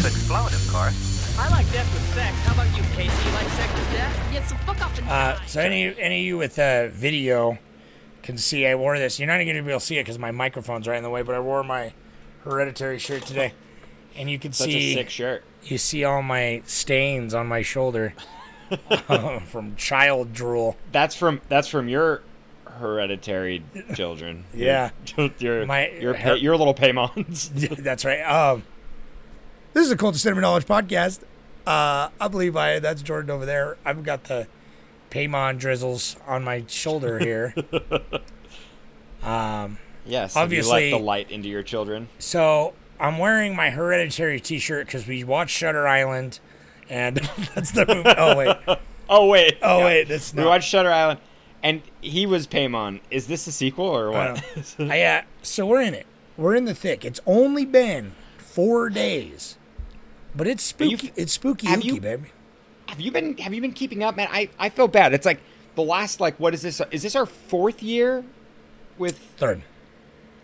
To explode, of course. I like death with sex. How about you, Casey? You like sex with death? Yeah, so fuck off and Uh, so any any of you with uh, video can see I wore this. You're not going to be able to see it because my microphone's right in the way. But I wore my hereditary shirt today, and you can Such see a sick shirt. you see all my stains on my shoulder from child drool. That's from that's from your hereditary children. Yeah. your your My- your, pay, your little Paimons. That's right. Um, this is a Cult of Cinema Knowledge podcast. Uh, I believe I that's Jordan over there. I've got the Paimon drizzles on my shoulder here. um, yes, obviously- you let the light into your children. so I'm wearing my hereditary T-shirt because we watched Shutter Island, and that's the movie. Oh wait, Oh wait, oh Yeah. wait, that's we watched Shutter Island, and he was Paimon. Is this a sequel or what? I, uh, so we're in it. We're in the thick. It's only been four days, but it's spooky. f- it's spooky, have you- baby. have you been Have you been keeping up, man? I I feel bad. It's like the last like what is this? Is this our fourth year with Third.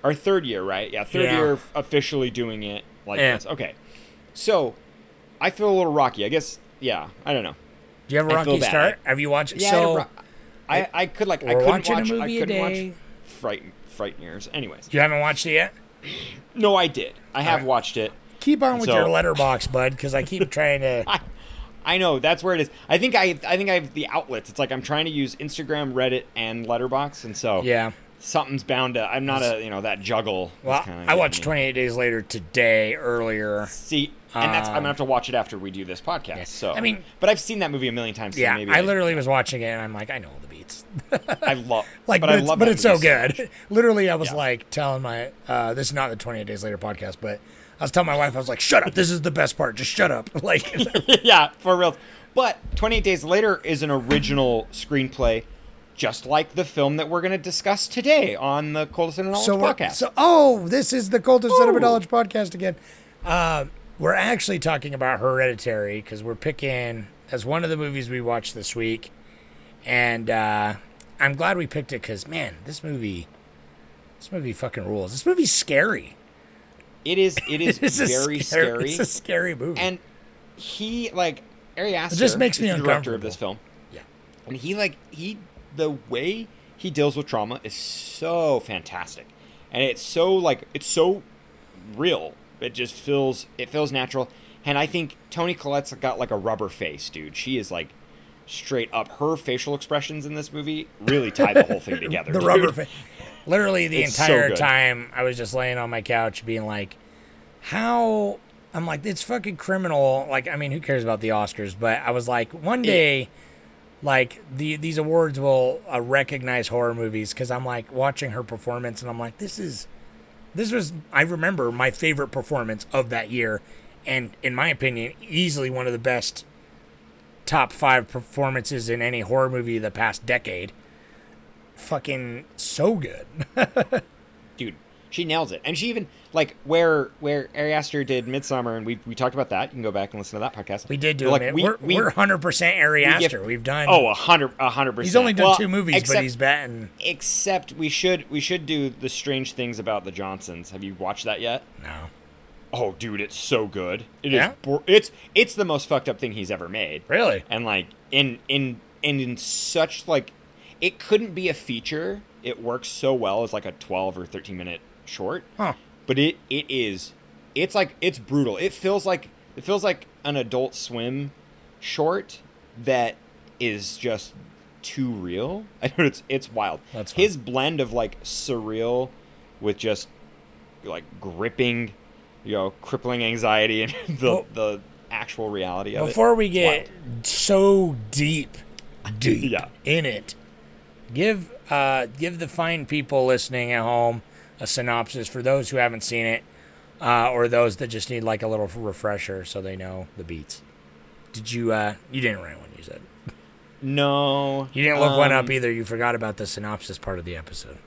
our third year, right? Yeah, third Yeah. year officially doing it like Yeah. this. Okay, so I feel a little rocky. I guess. Yeah, I don't know. Do you have a I feel rocky bad. start? Have you watched? Yeah, so had a ro- I I could like I we're couldn't watching a watch movie I a couldn't day. watch Fright Fright Years. Anyways, you haven't watched it yet. no, I did. I have Alright. watched it. Keep on with So- your Letterboxd, bud, because I keep trying to. I, I know that's where it is. I think I I think I have the outlets. It's like I'm trying to use Instagram, Reddit, and Letterboxd, and so Yeah. something's bound to. I'm not a you know that juggle. Well, I watched getting 28. Days Later today earlier. See, and that's I'm gonna have to watch it after we do this podcast. Yeah. So I mean- but I've seen that movie a million times. So Yeah, maybe I literally was watching it and I'm like, I know all the beats. I love Like, but, but, I it's, love but it's so good. literally, I was Yeah. like telling my, uh, this is not the 28 Days Later podcast, but I was telling my wife, I was like, shut up. This is the best part. Just shut up. Like, yeah, for real. But 28 Days Later is an original screenplay, just like the film that we're going to discuss today on the Coldest and Knowledge so podcast. so oh, this is the Cult of Cinema Ooh. Knowledge podcast again. Uh, we're actually talking about Hereditary because we're picking as one of the movies we watched this week, and uh, I'm glad we picked it because man, this movie, this movie fucking rules. This movie's scary. It is it is It's very scary, scary. It's a scary movie. and he like Ari Aster just makes me the director of this film. yeah, And he like he the way he deals with trauma is so fantastic. And it's so like it's so real. It just feels it feels natural. And I think Toni Collette's got like a rubber face, dude. She is like straight up her facial expressions in this movie really tie the whole thing together. the dude. rubber face. Literally the It's entire good. time I was just laying on my couch being like, how I'm like, it's fucking criminal. Like, I mean, who cares about the Oscars? But I was like, one day, like the these awards will uh, recognize horror movies because I'm like watching her performance and I'm like, this is this was I remember my favorite performance of that year, and in my opinion, easily one of the best top five performances in any horror movie of the past decade. Fucking so good. dude she nails it and she even like where where Ari Aster did Midsommar and we we talked about that you can go back and listen to that podcast We did do like it. we, we're, we, we're 100% Ari we give- Aster. We've done. oh a hundred a hundred percent he's only done Well, two movies, except, but he's batting. except we should we should do the strange things about the Johnsons have you watched that yet No. oh dude it's so good It is. Yeah? bor- it's it's the most fucked up thing he's ever made Really? and like in in and in such like it couldn't be a feature. It works so well as like a 12 or 13 minute short. Huh. but it it is it's like it's brutal. It feels like it feels like an adult swim short that is just too real. I know it's it's wild. That's fun. his blend of like surreal with just like gripping you know crippling anxiety and the Well- the actual reality of it. Before we get so deep, deep Yeah. in it, give uh give the fine people listening at home a synopsis for those who haven't seen it uh, or those that just need like a little refresher so they know the beats. Did you? uh You didn't write one. You said No, you didn't look one um, up either. You forgot about the synopsis part of the episode.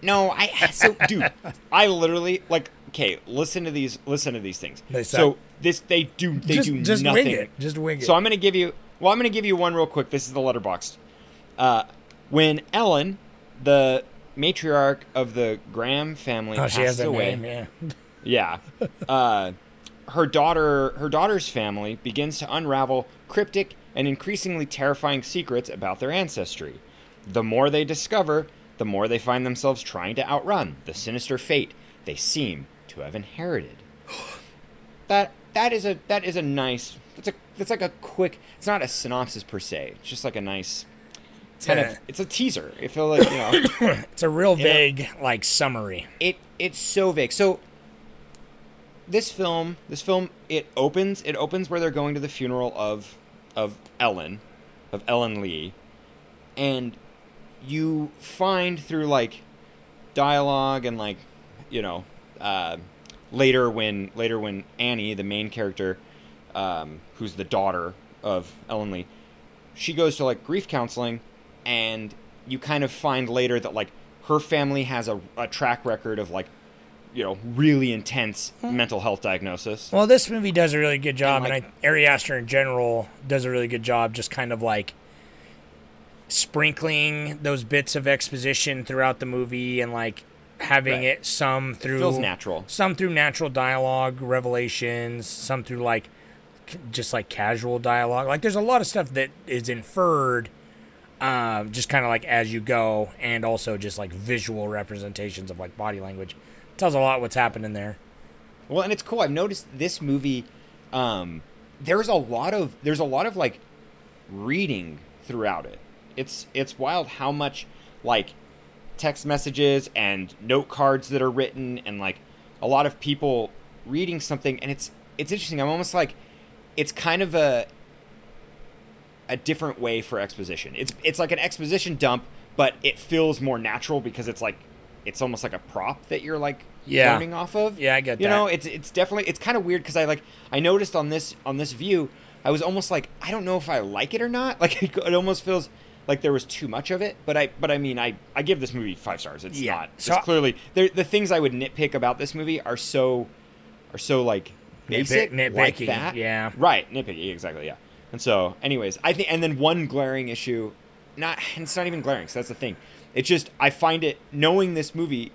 No, I so dude, I literally like okay, listen to these listen to these things. They so this they do they Just- do just wing it. Just wing it. So I'm gonna give you well, I'm gonna give you one real quick. This is the Letterboxd. Uh when Ellen, the matriarch of the Graham family, Oh, has away. name. Yeah. Yeah. Uh, her daughter, her daughter's family begins to unravel cryptic and increasingly terrifying secrets about their ancestry. The more they discover, the more they find themselves trying to outrun the sinister fate they seem to have inherited. That that is a that is a nice. That's a that's like a quick. It's not a synopsis per se. It's just like a nice. Kind Yeah. of, it's a teaser. It feels like you know. It's a real vague like summary. it it's so vague. So this film, this film, it opens. It opens where they're going to the funeral of of Ellen, of Ellen Leigh, and you find through like dialogue and like you know uh, later when later when Annie, the main character, um, who's the daughter of Ellen Leigh, she goes to like grief counseling, and you kind of find later that like her family has a, a track record of like you know really intense hmm. mental health diagnosis. Well, this movie does a really good job, and, like- I, Ari Aster in general does a really good job, just kind of like sprinkling those bits of exposition throughout the movie, and like having Right. it some through feels natural. some through natural dialogue, revelations, some through like just like casual dialogue. Like there's a lot of stuff that is inferred, um, just kind of like as you go, and also just like visual representations of like body language. Tells a lot what's happening there. Well, and it's cool. I've noticed this movie. Um, there's a lot of there's a lot of like reading throughout it. It's it's wild how much like text messages and note cards that are written and like a lot of people reading something and it's it's interesting. I'm almost like it's kind of a a different way for exposition. It's it's like an exposition dump, but it feels more natural because it's like it's almost like a prop that you're like Yeah. learning off of. Yeah, I get you that. You know, it's it's definitely it's kind of weird because I like I noticed on this on this view, I was almost like I don't know if I like it or not. Like it, it almost feels like there was too much of it. But I but I mean I I give this movie five stars. It's Yeah. not. It's So- clearly there the things I would nitpick about this movie are so are so like basic Nitpick- like nitpicky, that. yeah. Right, nitpicky exactly. Yeah. And so, anyways, I think and then one glaring issue, not it's not even glaring. So that's the thing. It's just I find it knowing this movie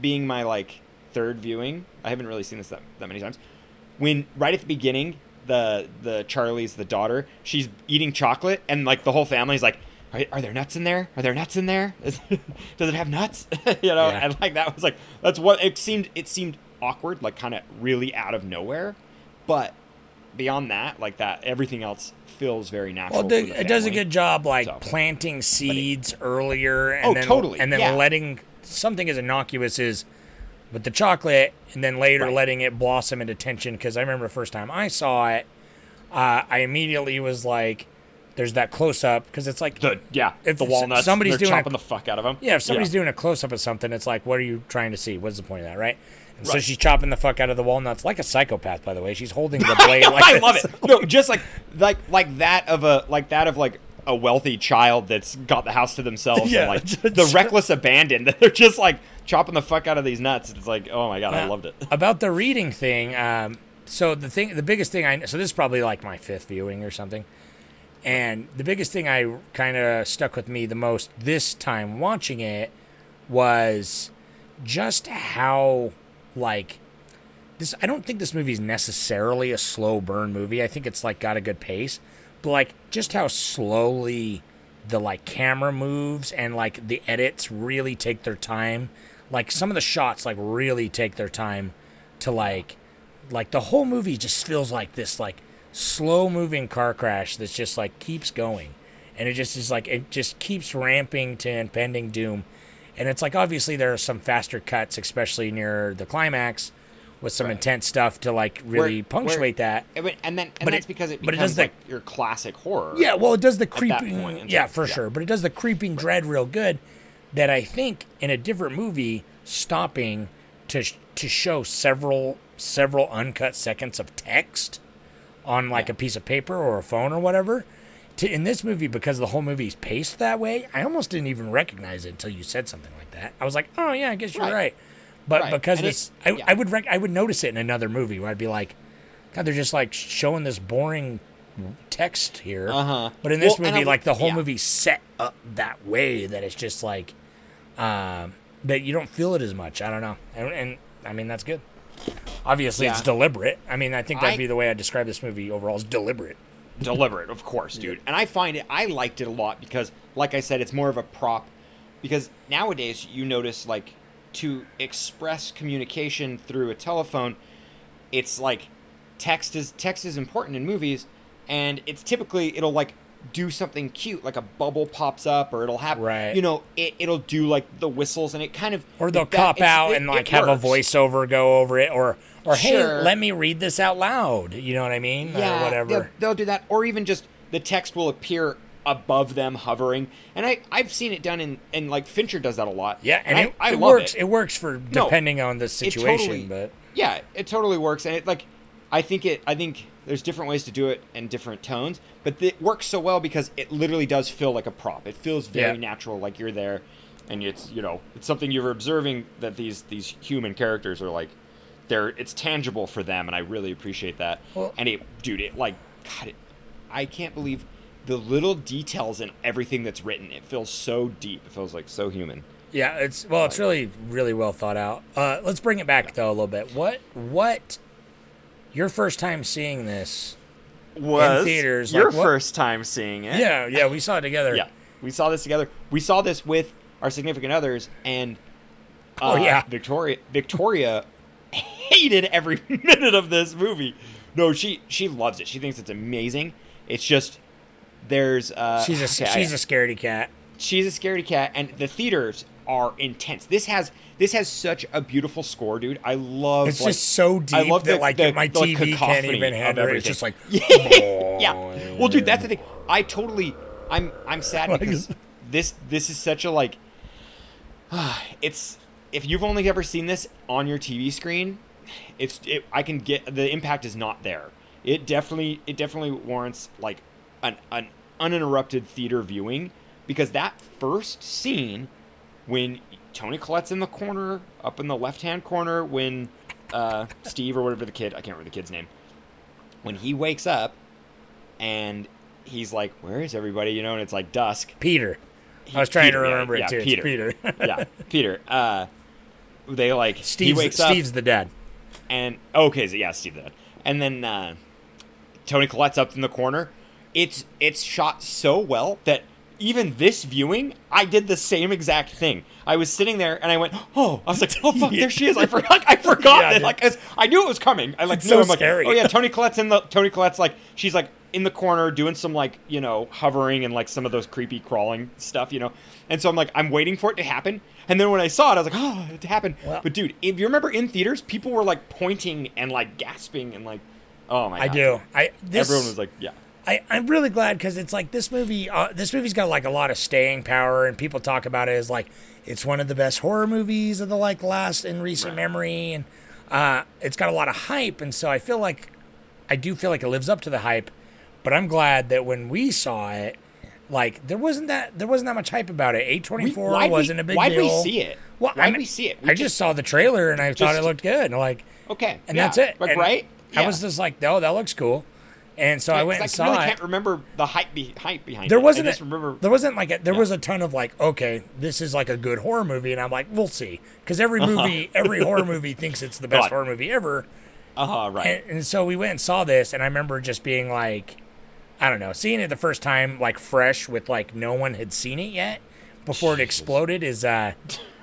being my like third viewing. I haven't really seen this that, that many times. When right at the beginning, the the Charlie's the daughter, she's eating chocolate, and like the whole family's like, "Are, are there nuts in there? Are there nuts in there? Is- Does it have nuts?" you know, Yeah. and like that was like that's what it seemed. It seemed awkward, like kind of really out of nowhere, but beyond that, like that, everything else feels very natural. Well, the, the it does a good job like So. planting seeds earlier, and Oh, then totally, and then yeah. letting something as innocuous as with the chocolate, and then later Right. letting it blossom into tension. Because I remember the first time I saw it, uh, I immediately was like, "There's that close up," because it's like The yeah, If the walnuts. somebody's doing a- chopping the fuck out of them. Yeah, if somebody's doing a close up of something, it's like, what are you trying to see? What's the point of that, right? And so she's chopping the fuck out of the walnuts like a psychopath, by the way. She's holding the blade like I this. love it. No, just like like like that of a like that of like a wealthy child that's got the house to themselves Yeah, and like the reckless abandon that they're just like chopping the fuck out of these nuts. It's like, oh my god, I Uh, loved it. About the reading thing, um, so the thing, the biggest thing I, so this is probably like my fifth viewing or something, and the biggest thing I kind of stuck with me the most this time watching it was just how like this. I don't think this movie is necessarily a slow burn movie. I think it's like got a good pace, but like just how slowly the like camera moves and like the edits really take their time. Like some of the shots like really take their time to like like the whole movie just feels like this like slow moving car crash that's just like keeps going and it just is like it just keeps ramping to impending doom and it's like obviously there are some faster cuts especially near the climax with some intense stuff to like really Where- punctuate where- that And and then and But that's it- because it but it does the- like your classic horror. yeah, well, it does the creeping. yeah, for yeah. sure. But it does the creeping dread real good. That I think in a different movie, stopping to to show several several uncut seconds of text on like a piece of paper or a phone or whatever. To, in this movie, because the whole movie's paced that way, I almost didn't even recognize it until you said something like that. I was like, "Oh yeah, I guess you're Right. right." But Right. because And this, it- I, yeah. I would rec- I would notice it in another movie where I'd be like, "God, they're just like showing this boring text here." Uh-huh. But in this Well, movie, like the whole yeah. movie's set up that way that it's just like, um, that you don't feel it as much. I don't know, and, and I mean that's good. Obviously, it's deliberate. I mean, I think that'd I- be the way I describe this movie overall. Is deliberate. Deliberate, of course, dude. And I find it, I liked it a lot because, like I said, it's more of a prop. Because nowadays, you notice, like, to express communication through a telephone, it's like text is text is important in movies, and it's typically it'll like do something cute, like a bubble pops up, or it'll have, Right. you know, it, it'll do like the whistles, and it kind of Or they'll that- cop it's- out it- and it like have a voiceover go over it, or or hey, Sure. let me read this out loud. You know what I mean? yeah, or whatever. They'll, they'll do that, or even just the text will appear above them hovering. And I I've seen it done in and like Fincher does that a lot. Yeah, and, I, it, I it love works. It. It. works for depending on the situation, totally- but yeah, it totally works, and it like I think it I think there's different ways to do it and different tones, but it works so well because it literally does feel like a prop. It feels very Yeah. natural, like you're there, and it's you know it's something you're observing that these these human characters are like they're it's tangible for them, and I really appreciate that. Well- and it, dude, it like God, it, I can't believe the little details in everything that's written. It feels so deep. It feels like so human. yeah, it's well, it's really really well thought out. Uh, let's bring it back though a little bit. What what your first time seeing this? Was in theaters, your like, first time seeing it? Yeah, yeah, we saw it together. Yeah, we saw this together. We saw this with our significant others, and uh, Oh, yeah. Victoria. Victoria hated every minute of this movie. No, she she loves it. She thinks it's amazing. It's just there's uh, she's a okay, she's a scaredy cat. she's a scaredy cat, and the theaters are intense. This has this has such a beautiful score, dude. I love. It's like- just so I deep love that the- like the- my the, like, TV can't even handle it. It's just like yeah. Well, dude, that's the thing. I totally, I'm, I'm sad because this, this is such a like, it's if you've only ever seen this on your TV screen, it's, it, I can get the impact is not there. It definitely, it definitely warrants like an, an uninterrupted theater viewing because that first scene when Toni Collette's in the corner, up in the left hand corner, when uh, Steve or whatever the kid, I can't remember the kid's name, when he wakes up and he's like, "Where is everybody?" You know, and it's like dusk. Peter. I was trying Peter, to remember yeah, it too. Peter. It's Peter. yeah, Peter. Uh, they like Steve wakes up Steve's the dad. and okay, so yeah, Steve that, and then uh, Toni Collette's up in the corner. It's it's shot so well that even this viewing, I did the same exact thing. I was sitting there and I went, oh, I was like, oh fuck, there she is. I forgot, I forgot Yeah, that. Like, I knew it was coming. I like, It's so I'm like, scary. oh yeah, Toni Collette's in the Toni Collette's like, she's like in the corner doing some like you know hovering and like some of those creepy crawling stuff, you know. And so I'm like, I'm waiting for it to happen. And then when I saw it, I was like, oh, it happened. Well- but dude, if you remember in theaters, people were like pointing and like gasping and like, oh my god. I do. I this, Everyone was like, yeah. I, I'm really glad because it's like this movie. Uh, this movie's got like a lot of staying power, and people talk about it as like it's one of the best horror movies of the like last in recent memory, and uh, it's got a lot of hype. And so I feel like I do feel like it lives up to the hype. But I'm glad that when we saw it, like there wasn't that there wasn't that much hype about it. We- A24 why'd we- wasn't a big Why did we see it? Well, Why'd I we see it? We I just- just saw the trailer and I thought it looked good. Like Okay. and yeah. that's it. Like And right? I was just like, oh, that looks cool. And so I went and I saw really it. can't remember the hype, be- hype behind there it. wasn't I just a, remember. there wasn't like a, there Yeah. was a ton of like okay this is like a good horror movie and i'm like we'll see because every movie every horror movie thinks it's the best God. horror movie ever Uh huh. Right. and, and so we went and saw this and i remember just being like i don't know seeing it the first time like fresh with like no one had seen it yet before it exploded is uh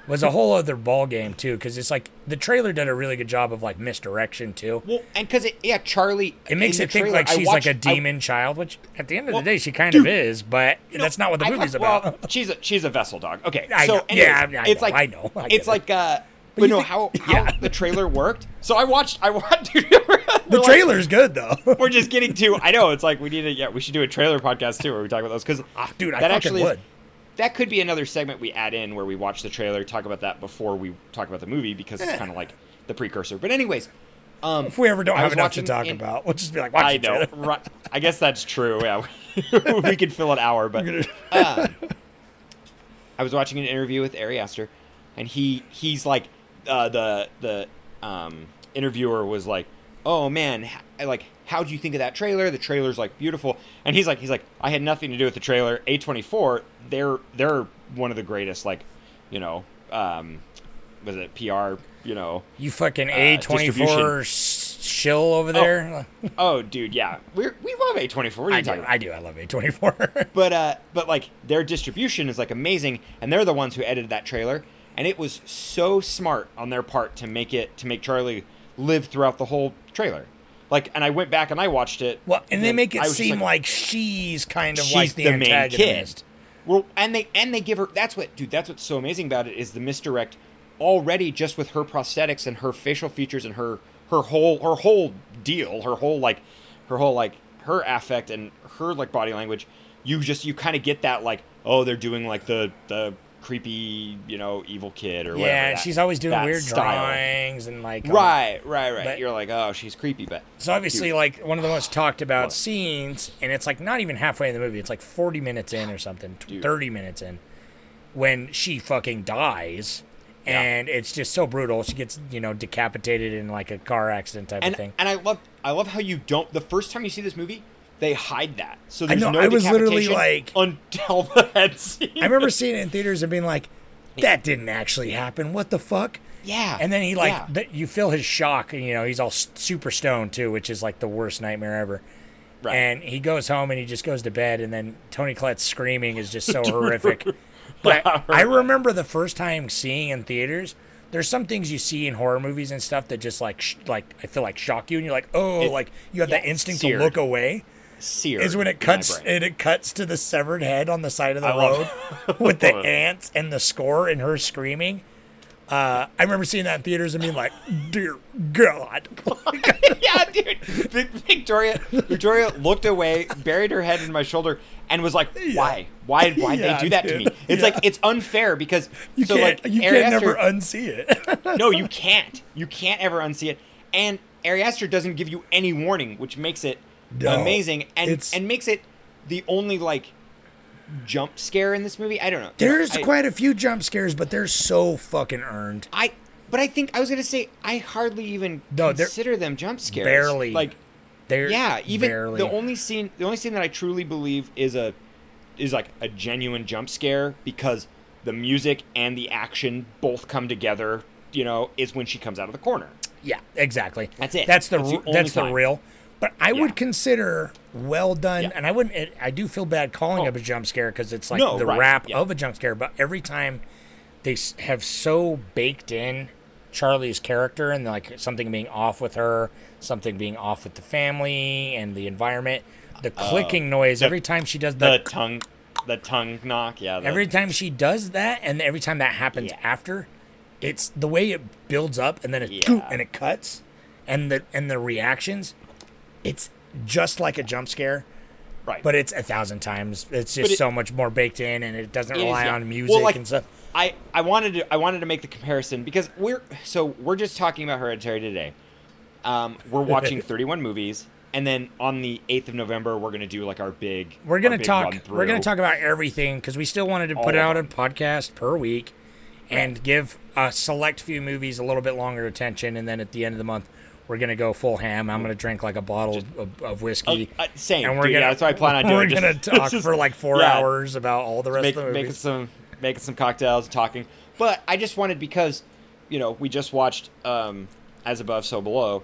was a whole other ball game too because it's like the trailer did a really good job of like misdirection too well, and because it, yeah, Charlie. it makes it think trailer, like she's watched- like a demon child which at the end of Well, the day she kind dude, of is but No, that's not what the I movie's love- about Well, she's a she's a vessel dog. Okay, I so know. anyways, Yeah, I I it's know, like I know, I it's it. like uh, but, you no, think- how how yeah. the trailer worked. So I watched. I watched. the trailer's good though We're just getting to. I know it's like we need to. Yeah, we should do a trailer podcast too, where we talk about those because Ah, dude, I that actually is- that could be another segment we add in where we watch the trailer, talk about that before we talk about the movie because it's kind of like the precursor. But anyways, um, If we ever don't I have enough to talk about, we'll just be like, watch I the know. trailer. Right. I guess that's true. Yeah, we could fill an hour, but uh, I was watching an interview with Ari Aster, and he he's like uh, the the um, interviewer was like, "Oh man, h- like how'd you think of that trailer? The trailer's like beautiful." And he's like, he's like, "I had nothing to do with the trailer. A24, they're they're one of the greatest like, you know, um, was it PR, you know, You fucking uh, A twenty four distribution. shill over there. Oh, dude, yeah, we we love A24. What are you I do. talking about? I do. I love A twenty four. but uh but like their distribution is like amazing and they're the ones who edited that trailer and it was so smart on their part to make it to make charlie live throughout the whole trailer. Like and i went back and i watched it. Well, and they make it I was just seem like, she's kind of she's like the, the main antagonist. kid well and they and they give her that's what dude that's what's so amazing about it is the misdirect already just with her prosthetics and her facial features and her her whole her whole deal her whole like her whole like her affect and her like body language you just you kind of get that like oh they're doing like the the creepy you know evil kid or whatever Yeah, she's always doing weird style. drawings and like all- right right right you're like oh she's creepy but So obviously, like one of the most talked about What? scenes, and it's like not even halfway in the movie. It's like forty minutes in or something, Dude. thirty minutes in, when she fucking dies, Yeah. and it's just so brutal. She gets you know decapitated in like a car accident type and of thing. and I love I love how you don't the first time you see this movie they hide that so there's know, no I was literally like- until the head scene. I remember seeing it in theaters and being like, "That didn't actually happen. What the fuck?" yeah And then he like yeah. th- you feel his shock, and you know he's all super stoned too, which is like the worst nightmare ever. Right. And he goes home and he just goes to bed, and then Toni Collette's screaming is just so horrific. But Yeah, I remember the first time seeing in theaters. There's some things you see in horror movies and stuff that just like sh- like I feel like shock you, and you're like, oh, It- like you have that instinct seared. to look away. Seared Is when it cuts and it cuts to the severed head on the side of the I road with the ants and the score and her screaming. Uh, I remember seeing that in theaters and being like, "Dear God!" yeah, dude. Vic- Victoria, Victoria looked away, buried her head in my shoulder, and was like, "Why? Why? Why did Yeah, they do that to me?" It's Yeah. like it's unfair because You so can't, like you Ari can't never unsee it. no, you can't. You can't ever unsee it. And Ari Aster doesn't give you any warning, which makes it No, amazing and and makes it the only like jump scare in this movie. I don't know. There's I, quite a few jump scares, but they're so fucking earned. I but I think I was gonna say I hardly even No, consider them jump scares. Barely. Like They're yeah, even barely. the only scene the only scene that I truly believe is a is like a genuine jump scare because the music and the action both come together, you know, is when she comes out of the corner. Yeah, exactly. That's it. That's the That's the r- that's the, real. But I Yeah. would consider well done, Yeah. and I wouldn't. It, I do feel bad calling Oh. it a jump scare because it's like No, the right, wrap yeah. of a jump scare. But every time they have so baked in Charlie's character and like something being off with her, something being off with the family and the environment, the clicking noise Uh, the- every time she does The the tongue the tongue knock, yeah. The, every time she does that and every time that happens Yeah. after it's the way it builds up and then it Yeah. and it cuts and the and the reactions it's just like a jump scare right. but it's a thousand times it's just it- so much more baked in and it doesn't It is, rely yeah. on music Well, like, and stuff I, I wanted to I wanted to make the comparison because we're so we're just talking about Hereditary today. Um, we're watching 31 movies, and then on the 8th of November we're gonna do like our big. we're gonna big talk we're gonna talk about everything because we still wanted to put out a podcast per week and give a select few movies a little bit longer attention and then at the end of the month we're gonna go full ham i'm gonna drink like a bottle of, of whiskey Uh, same. and we're dude, gonna yeah, that's what I plan on doing. We're Just- gonna talk just- for like four yeah, hours about all the rest Make, of the making some making some cocktails, and talking. But I just wanted because, you know, we just watched um, As Above, So Below,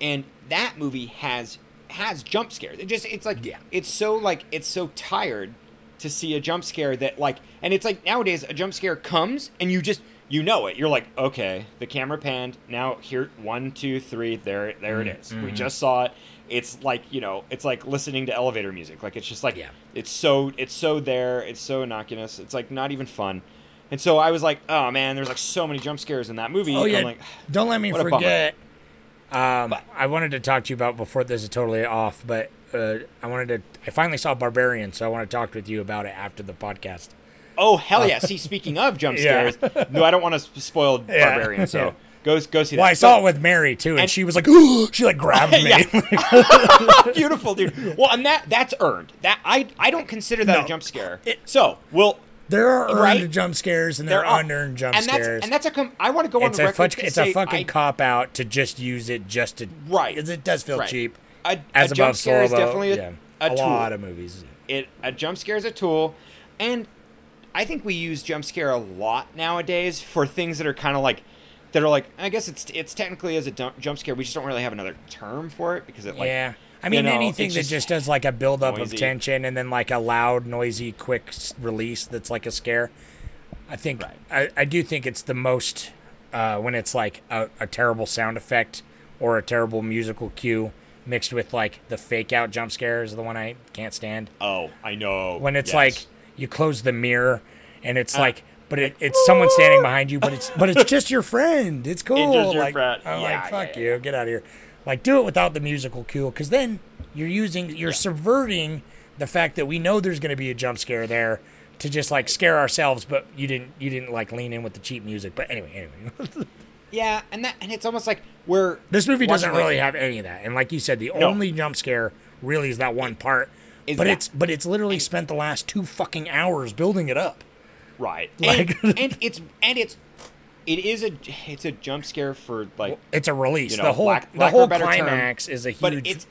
and that movie has has jump scares. It just it's like Yeah. it's so like it's so tired to see a jump scare that like and it's like nowadays a jump scare comes and you just you know it. You're like, okay, the camera panned. Now here, one, two, three. There, there it is. Mm-hmm. We just saw it. It's like you know, it's like listening to elevator music. Like it's just like Yeah. it's so it's so there. It's so innocuous. It's like not even fun. And so I was like, oh man, there's like so many jump scares in that movie. oh yeah, I'm like, don't let me what a bummer. forget. Um, I wanted to talk to you about before this is totally off, but uh, I wanted to. I finally saw Barbarian, so I want to talk with you about it after the podcast. Oh hell uh, yeah! See, speaking of jump scares, no, I don't want to spoil. Barbarian, so go go see that. Well, I saw it with Mary too, and, and- she was like, "Ooh," she like grabbed me. Beautiful, dude. Well, and that that's earned. That I I don't consider that No. a jump scare. It- so well, there are earned Right? jump scares and there, there are unearned jump and scares. that's and that's a com- I want to go on it's the a record. fuck, to it's a fucking I- cop out to just use it just to Right. It does feel Right. cheap. A, As a above, jump scare so is definitely a, yeah. a, tool. lot of movies. it a jump scare is a tool and i think we use jump scare a lot nowadays for things that are kind of like that are like i guess it's it's technically as a jump scare we just don't really have another term for it because it like yeah. I you mean, know, anything it's that just does like a build up of tension and then like a loud, noisy, quick release that's like a scare. I think I, I do think it's the most uh, when it's like a, a terrible sound effect or a terrible musical cue mixed with like the fake out jump scare is the one I can't stand. oh i know when it's Yes. like you close the mirror and it's uh, like but it, it's someone standing behind you but it's but it's just your friend. It's cool just your like, friend. I'm Yeah, like fuck yeah, you get out of here. Like do it without the musical cue because then you're using you're subverting the fact that we know there's going to be a jump scare there to just like scare ourselves but you didn't you didn't like lean in with the cheap music. But anyway anyway. Yeah and that and it's almost like we're this movie doesn't really have any of that and like you said the No. only jump scare really is that one part Is but that- it's but it's literally spent the last two fucking hours building it up right Like- and, and it's and it's it is a it's a jump scare for like It's a release. you know, the whole lack- the lack whole better term, climax is a huge. but it's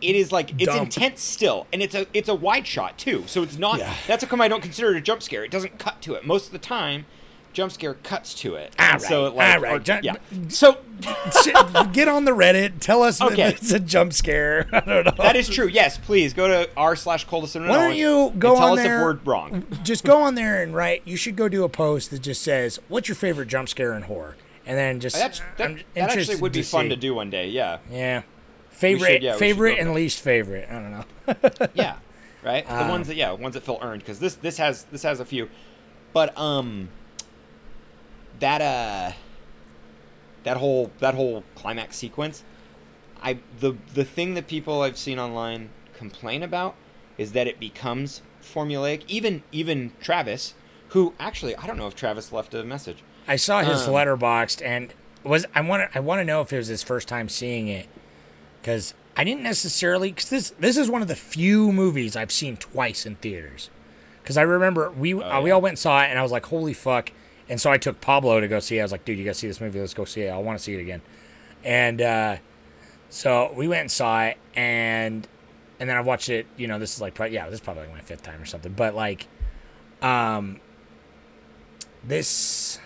it is like it's dump. intense still and it's a it's a wide shot too so it's not Yeah. that's how come i don't consider it a jump scare it doesn't cut to it most of the time jump scare cuts to it All And so right, it, like, all right. or- yeah so get on the Reddit. Tell us Okay. if it's a jump scare. I don't know. that is true yes please go to r slash coldest Why don't you go and tell on us there? if we're wrong just go on there and write. You should go do a post that just says, "What's your favorite jump scare in horror?" And then just that's, that, that actually would be fun see. to do one day yeah Yeah, favorite, yeah, favorite, and there. least favorite. I don't know. yeah right the Um, ones that yeah ones that feel earned because this this has this has a few but um that uh that whole that whole climax sequence i the the thing that people i've seen online complain about is that it becomes formulaic. Even even travis who actually i don't know if travis left a message. I saw his Um, Letterboxd and was I want to I want to know if it was his first time seeing it because I didn't necessarily because this this is one of the few movies I've seen twice in theaters. Because I remember we uh, we all went and saw it and I was like holy fuck and so I took Pablo to go see it I was like dude you gotta see this movie let's go see it I want to see it again and uh, so we went and saw it and and then I watched it you know this is like probably yeah this is probably like my fifth time or something but like um this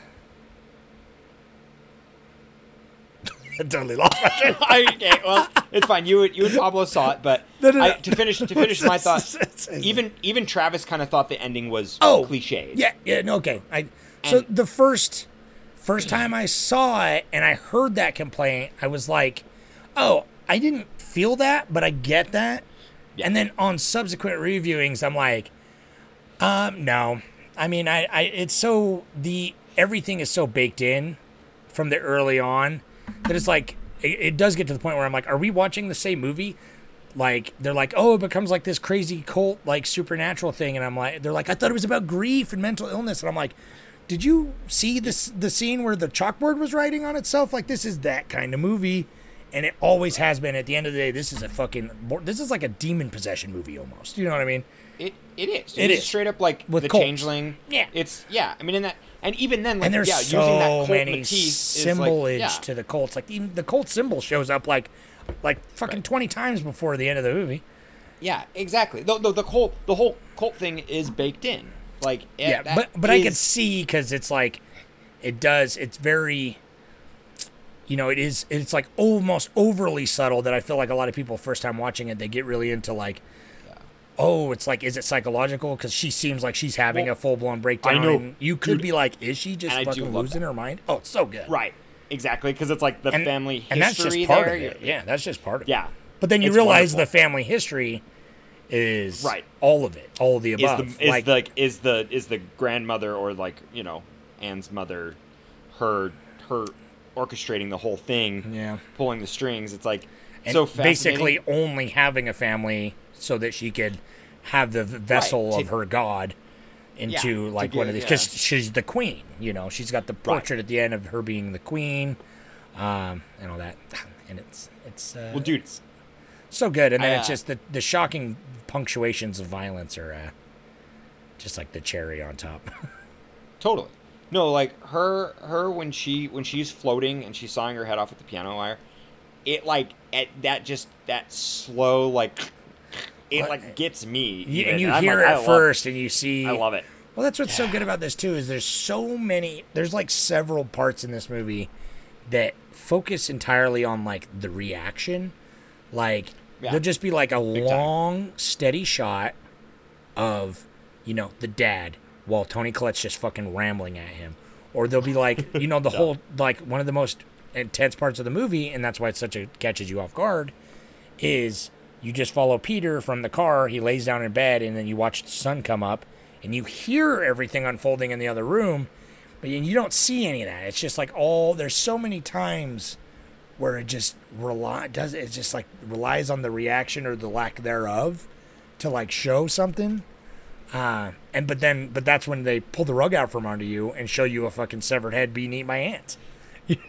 I totally lost my train of I, okay, well, it's fine. You and- you and Pablo saw it, but No, no, no. I, to finish to finish my thought, It's- it's- even even Travis kind of thought the ending was Oh, cliched. Yeah, yeah, no, okay. I so the first first time I saw it and I heard that complaint, I was like, "Oh, I didn't feel that, but I get that." Yeah. And then on subsequent reviewings, I'm like, "Um, no. I mean, I, I it's so the everything is so baked in from the early on that it's like it, it does get to the point where I'm like, are we watching the same movie? Like they're like, oh, it becomes like this crazy cult like supernatural thing, and I'm like, they're like, I thought it was about grief and mental illness, and I'm like, did you see this the scene where the chalkboard was writing on itself? Like this is that kind of movie, and it always has been. At the end of the day, this is a fucking this is like a demon possession movie almost. You know what I mean? It it is. It It's is. straight up like With the changeling. Yeah. It's yeah. I mean, in that and even then, like and there's yeah, so using that many symbolage like, yeah. to the cults. Like even the cult symbol shows up like like fucking Right. twenty times before the end of the movie. Yeah, exactly. The, the, the cult the whole cult thing is baked in. Like it- yeah, that but but I can see because it's like it does. It's very, you know, it is. It's like almost overly subtle that I feel like a lot of people first time watching it they get really into like. Oh, it's like, is it psychological? Because she seems like she's having Well, a full blown breakdown. I know. And you could Dude, be like, is she just and I do fucking losing that. her mind? Oh, it's so good. right exactly because it's like the And, family history and that's just part there. of it. Yeah, that's just part of Yeah. it. Yeah. But then you It's realize wonderful. the family history is Right. all of it, all of the is above. the is like, the like is the is the grandmother or like you know Anne's mother, her her orchestrating the whole thing, Yeah. pulling the strings. It's like and so basically only having a family so that she could have the vessel Right, of her god into to like one of these because yeah. she's the queen. You know, she's got the portrait at the end of her being the queen, um, and all that. And it's it's uh, Well, dude, so good. And then I, it's uh, just the the shocking punctuations of violence are uh, just like the cherry on top. Totally. No, like her her when she when she's floating and she's sawing her head off with the piano wire, it like at that just that slow like it like gets me. You, and you I'm hear like, it first, and you see. I love it. Well, that's what's so good about this too is there's so many. There's like several parts in this movie that focus entirely on like the reaction. Like Yeah. there'll just be like a time. long, steady shot of you know the dad while Toni Collette's just fucking rambling at him, or there'll be like you know the whole like one of the most intense parts of the movie, and that's why it's such a catches you off guard is you just follow Peter from the car. He lays down in bed, and then you watch the sun come up, and you hear everything unfolding in the other room, but you you don't see any of that. It's just like all there's so many times where it just rely does it just like relies on the reaction or the lack thereof to like show something. Uh, and but then but that's when they pull the rug out from under you and show you a fucking severed head being eaten by ants.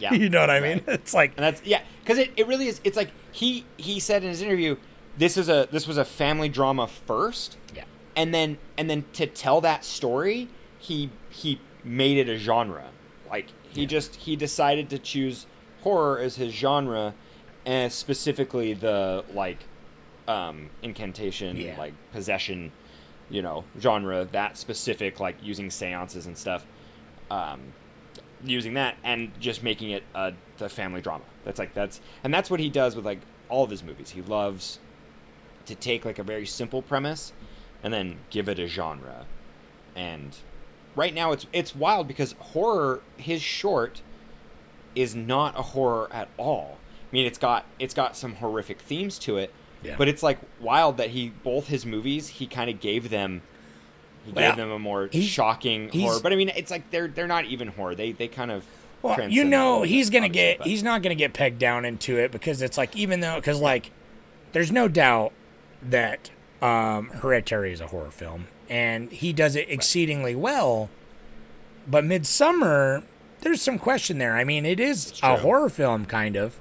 Yeah. you know what I mean? It's like And that's yeah, because it, it really is. It's like he he said in his interview, this is a this was a family drama first, yeah. and then and then to tell that story, he he made it a genre. Like he just he decided to choose horror as his genre, and specifically the like um incantation Yeah. like possession you know genre that specific like using seances and stuff um using that and just making it a the family drama. That's like that's and that's what he does with like all of his movies. He loves to take like a very simple premise and then give it a genre. And right now it's it's wild because horror his short is not a horror at all. I mean it's got it's got some horrific themes to it. Yeah. But it's like wild that he both his movies he kind of gave them he Well, gave them a more he's- shocking horror. But I mean, it's like they're they're not even horror. They they kind of Well, you know, he's gonna get but- he's not gonna get pegged down into it because it's like even though because like there's no doubt that um, Hereditary is a horror film and he does it exceedingly well, but Midsommar there's some question there. I mean, it is a horror film kind of,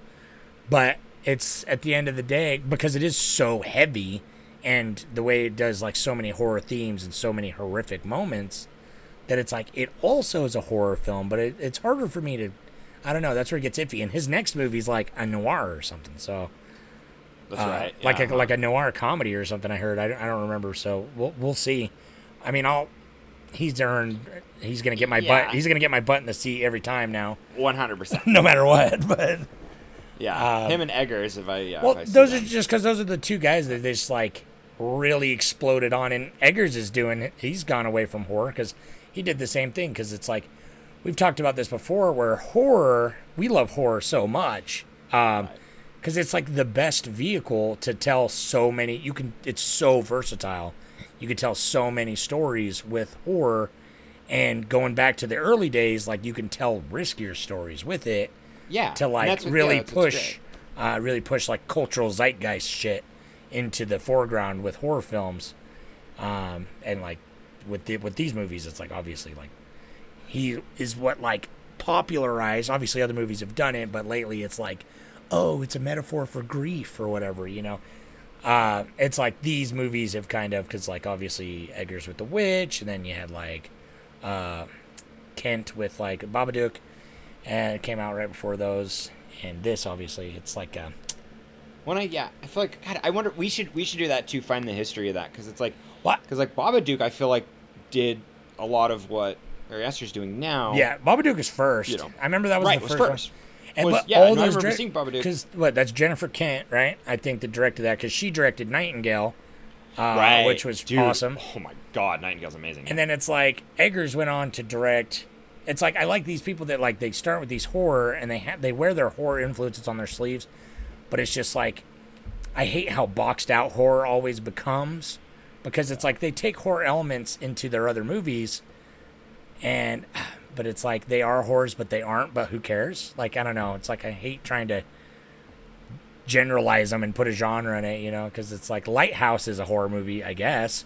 but it's at the end of the day because it is so heavy and the way it does like so many horror themes and so many horrific moments that it's like it also is a horror film, but it, it's harder for me to. I don't know. That's where it gets iffy. And his next movie's like a noir or something. So That's uh, right. like a like a noir comedy or something. I heard. I don't, I don't remember. So we'll we'll see. I mean, I'll. He's earned. He's gonna get my Yeah. butt. He's gonna get my butt in the seat every time now, one hundred percent. no matter what. But Yeah, him and Eggers. If I yeah, well, I those are just because those are the two guys that they just like really exploded on. And Eggers is doing. He's gone away from horror because he did the same thing. Because it's like we've talked about this before, where horror we love horror so much. Um, because it's like the best vehicle to tell so many. You can. It's so versatile. You could tell so many stories with horror. And going back to the early days, like you can tell riskier stories with it yeah to like what- really yeah, push, uh, really push like cultural zeitgeist shit into the foreground with horror films, um, and like with the, with these movies, it's like obviously like he is what like popularized. Obviously, other movies have done it, but lately it's like, oh, it's a metaphor for grief or whatever, you know. Uh, it's like these movies have kind of because like obviously Eggers with the witch, and then you had like uh, Kent with like Babadook, and it came out right before those. And this obviously it's like uh, When I yeah, I feel like God. I wonder we should we should do that too. Find the history of that because it's like what? because like Babadook, I feel like did a lot of what Ari Aster's doing now. Yeah, Babadook is first. You know. I remember that was Right, the was first, first. one. And Was- but yeah, all those Babadook. because what that's Jennifer Kent, right? I think that directed that because she directed Nightingale, uh, right, which was Dude, awesome. Oh my God, Nightingale's amazing. And then it's like Eggers went on to direct. It's like I like these people that like they start with these horror and they have they wear their horror influences on their sleeves, but it's just like I hate how boxed out horror always becomes because it's like they take horror elements into their other movies and but it's like they are horrors but they aren't but who cares like i don't know it's like i hate trying to generalize them and put a genre in it you know because it's like lighthouse is a horror movie i guess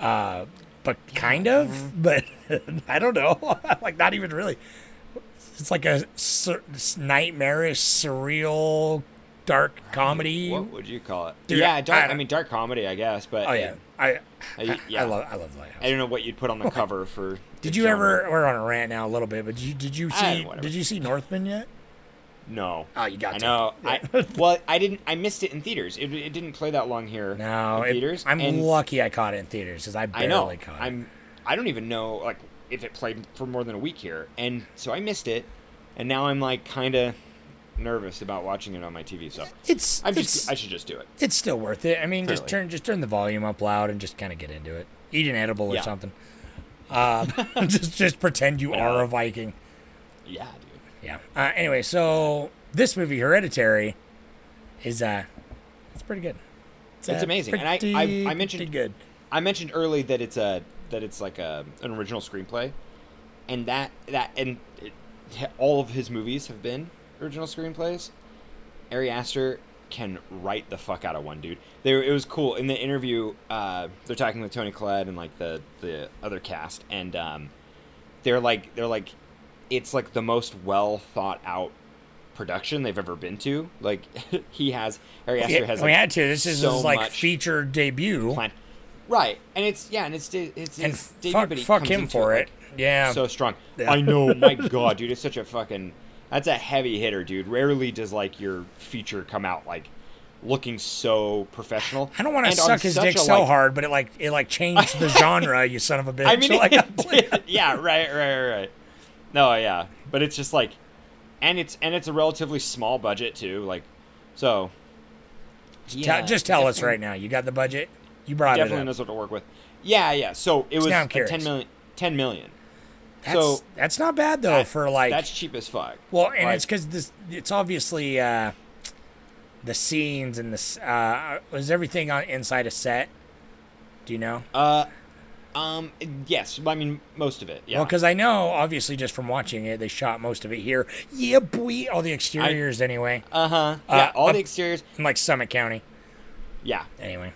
uh but kind of. But I don't know. like not even really. It's like a sur- nightmarish, surreal, dark comedy. What would you call it? Dude, yeah, dark. I I, mean, dark comedy, I guess. But Oh yeah, I I, yeah. I love I love Lighthouse. I don't know what you'd put on the cover for. Did you genre. ever? We're on a rant now a little bit, but did you did you Ah, see did you see Northman yet? No. Oh, you got I to. know. I well, I didn't. I missed it in theaters. It, it didn't play that long here. No, it- theaters. I'm and lucky I caught it in theaters because I I barely know. caught it. I'm. I don't even know like if it played for more than a week here, and so I missed it, and now I'm like kind of nervous about watching it on my TV. So It's I'm it's. I should just do it. it's still worth it. I mean, just turn just turn the volume up loud and just kind of get into it. Eat an edible or Yeah. something. Um, just just pretend you Yeah. are a Viking. Yeah, dude. Yeah. Uh, anyway, so this movie Hereditary is uh, it's pretty good. It's uh, amazing, and I- I- I mentioned- good. I mentioned early that it's a that it's like a an original screenplay, and that that and it, all of his movies have been original screenplays. Ari Aster can write the fuck out of one, dude. There, it was cool in the interview. Uh, they're talking with Toni Collette and like the the other cast, and um, they're like they're like it's like the most well thought out production they've ever been to. Like he has Ari Aster has we like, had to. This is so his like feature debut, plan. Right, and it's yeah, and it's de- it's and his debut, fuck, but he fuck comes him for it. like, Yeah. so strong. Yeah. I know, my god, dude, it's such a fucking that's a heavy hitter, dude. Rarely does like your feature come out like looking so professional. I don't want to and suck his dick a, so like- hard, but it like it like changed the genre. You son of a bitch. I mean, like, it yeah, right, right, right. No, yeah, but it's just like, and it's and it's a relatively small budget too. Like, so. tell- just tell us right now. You got the budget. You brought Definitely it up. knows what to work with. Yeah, yeah. So it was now I'm like curious. 10 million. 10 million. That's, so that's not bad though that- for like that's cheap as fuck. well, and Like, it's because this it's obviously uh, the scenes and this uh, was everything on inside a set. Do you know? Uh, um, yes. I mean, most of it. Yeah. Well, because I know obviously just from watching it, they shot most of it here. Yeah, boy, all the exteriors anyway, uh huh. Uh, Yeah. all up- the exteriors. in like Summit County Yeah. anyway,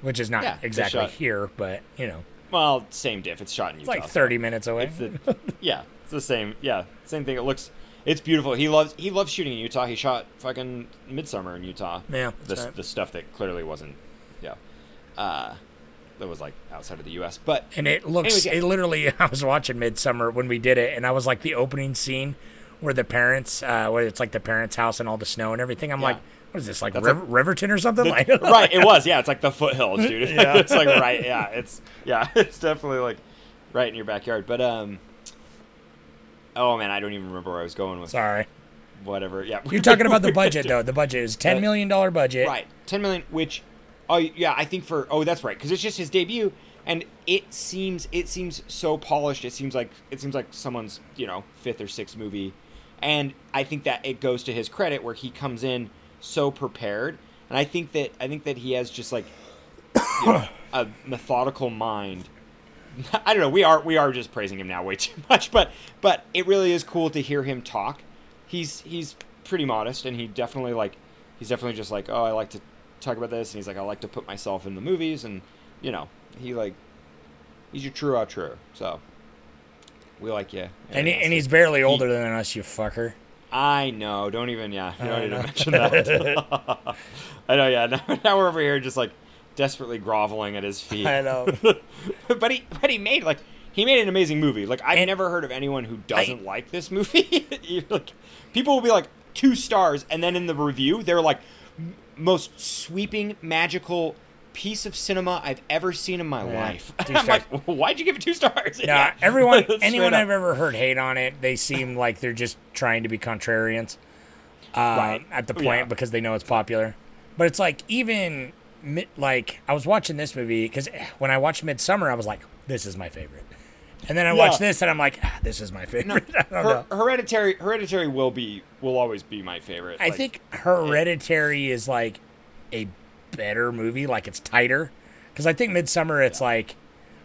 which is not Yeah, exactly here, but you know, Well, same diff. It's shot in it's Utah. like so thirty minutes away. It's the, yeah. It's the same. Yeah. Same thing. It looks. It's beautiful. He loves. He loves shooting in Utah. He shot fucking Midsommar in Utah. Yeah, The right. the stuff that clearly wasn't. Yeah. Uh, that was like outside of the U.S. But And it looks, Anyways, yeah. it literally, I was watching Midsommar when we did it, and I was like the opening scene where the parents, uh, where it's like the parents' house and all the snow and everything. I'm Yeah. like, what is this, like River, Riverton or something? like, right, it was. Yeah, it's like the foothills, dude. Yeah. it's like right. Yeah, it's yeah, it's definitely like right in your backyard. But um, oh man, I don't even remember where I was going with Sorry. whatever. Yeah, You're talking about the budget, though. The budget is $10 million budget. right? Ten million, which oh yeah, I think for oh that's right because it's just his debut, and it seems it seems so polished. It seems like it seems like someone's you know fifth or sixth movie, and I think that it goes to his credit where he comes in so prepared, and I think that I think that he has just like you know, a methodical mind. I don't know. We are we are just praising him now way too much, but but it really is cool to hear him talk. He's he's pretty modest, and he definitely like he's definitely just like oh I like to talk about this, and he's like I like to put myself in the movies, and you know he like he's your true out true. So we like you. And, he, and he's barely older than us, you fucker. I know. Don't even. Yeah. You don't I need to mention that. I know. Yeah. Now, now we're over here just like desperately groveling at his feet. I know. but he, but he made like he made an amazing movie. Like I've And- never heard of anyone who doesn't like this movie. Like, people will be like two stars, and then in the review they're like most sweeping, magical piece of cinema I've ever seen in my Yeah, life. I'm like, why'd you give it two stars? Nah, Yeah. everyone, anyone up. I've ever heard hate on it, they seem like they're just trying to be contrarians uh, Right. at the point Yeah. because they know it's popular. But it's like even like I was watching this movie because when I watched Midsommar, I was like, "This is my favorite," and then I watched this and I'm like, ah, "This is my favorite." Don't Her- Hereditary, Hereditary will be will always be my favorite. I Like, think Hereditary is like a better movie, like it's tighter. Because I think Midsommar, it's like,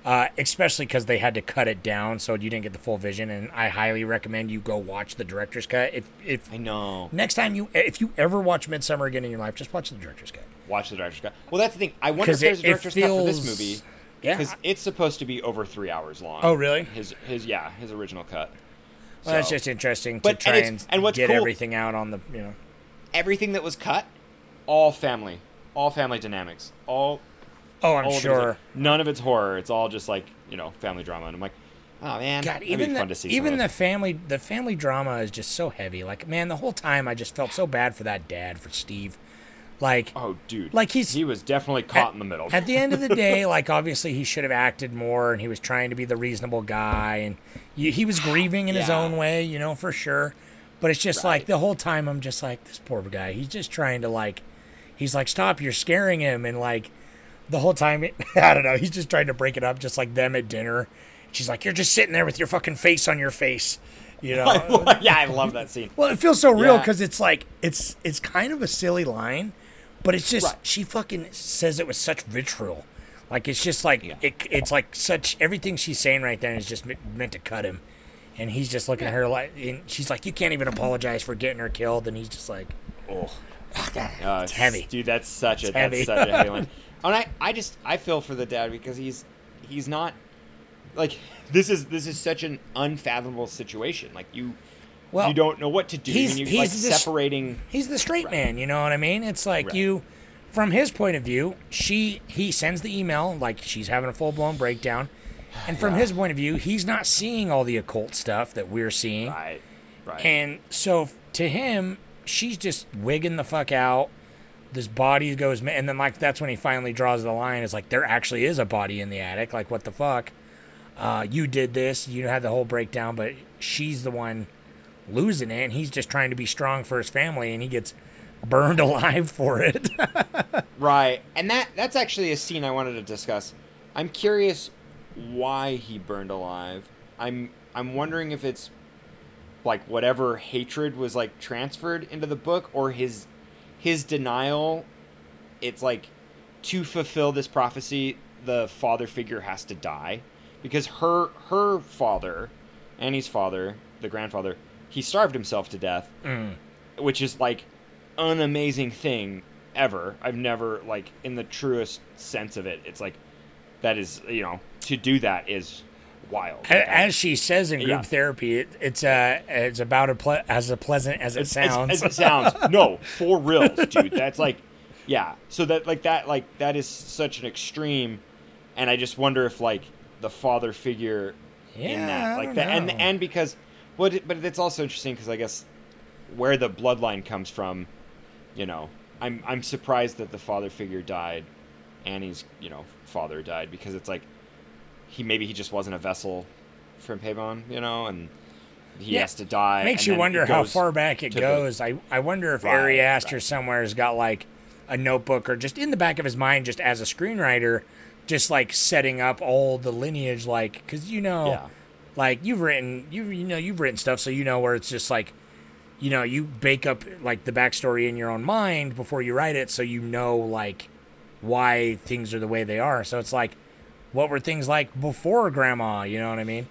uh, especially because they had to cut it down, so you didn't get the full vision. And I highly recommend you go watch the director's cut. If if I know. next time you if you ever watch Midsommar again in your life, just watch the director's cut. Watch the director's cut. Well, that's the thing. I wonder if there's it, a director's cut for this movie. Yeah. because it's supposed to be over three hours long. Oh, really? His his yeah his original cut. Well, that's just interesting to But- and try and, and what's get cool- everything out on the you know. everything that was cut, all family, all family dynamics, all. Oh, I'm all of it sure. like- none of it's horror. It's all just like you know family drama, and I'm like, oh man, God, even the, to see. even the family the family drama is just so heavy. Like, man, the whole time I just felt so bad for that dad for Steve. Like, Oh, dude. Like, he's- he was definitely caught at, in the middle. At the end of the day, like obviously he should have acted more, and he was trying to be the reasonable guy, and you, he was grieving in his own way, you know, for sure. But it's just like the whole time I'm just like this poor guy. He's just trying to like, he's like stop, you're scaring him, and like the whole time I don't know, he's just trying to break it up, just like them at dinner. She's like, you're just sitting there with your fucking face on your face, you know. yeah, I love that scene. Well, it feels so real Yeah. because it's like it's it's kind of a silly line, but it's just Right. she fucking says it with such vitriol. Like it's just like it, it's like such everything she's saying right there is just me- meant to cut him, and he's just looking at her like, and she's like, you can't even apologize for getting her killed, and he's just like, Oh, God, oh, it's heavy. dude. That's such a heavy. that's such a heavy line. And I, I just I feel for the dad because he's he's not like this is this is such an unfathomable situation. Like you Well, you don't know what to do. he's- and you he's like this- separating. He's the straight man, you know what I mean? It's like Right. you from his point of view, she he sends the email like she's having a full blown breakdown. And from his point of view, he's not seeing all the occult stuff that we're seeing. Right, right. And so to him, she's just wigging the fuck out. This body goes, and then like that's when he finally draws the line. It's like there actually is a body in the attic. Like what the fuck? Uh, you did this. You had the whole breakdown, but she's the one losing it, and he's just trying to be strong for his family, and he gets burned alive for it. Right, and that that's actually a scene I wanted to discuss. I'm curious why he burned alive. I'm I'm wondering if it's like whatever hatred was like transferred into the book or his his denial. It's like to fulfill this prophecy, the father figure has to die because her her father, Annie's father, the grandfather, he starved himself to death, mm. which is like an amazing thing ever. I've never like in the truest sense of it. It's like that is you know to do that is wild. As she says in group Yeah. therapy, it, it's uh, it's about a ple- as a pleasant as it As- as- sounds. As, it sounds. No, for reals, dude. That's like, yeah. So that like that like that is such an extreme, and I just wonder if like the father figure in Yeah, that like that and and because, but but it's also interesting because I guess where the bloodline comes from, you know, I'm I'm surprised that the father figure died, Annie's you know father died because it's like he maybe he just wasn't a vessel from Paimon, you know, and he Yeah. has to die. Makes you wonder how far back it to the- goes. I, I wonder if Right, Ari Aster right. somewhere has got like a notebook or just in the back of his mind, just as a screenwriter, just like setting up all the lineage, like because you know, Yeah. like you've written you you know you've written stuff, so you know where it's just like, you know, you bake up like the backstory in your own mind before you write it, so you know like why things are the way they are. So it's like, what were things like before Grandma? You know what I mean?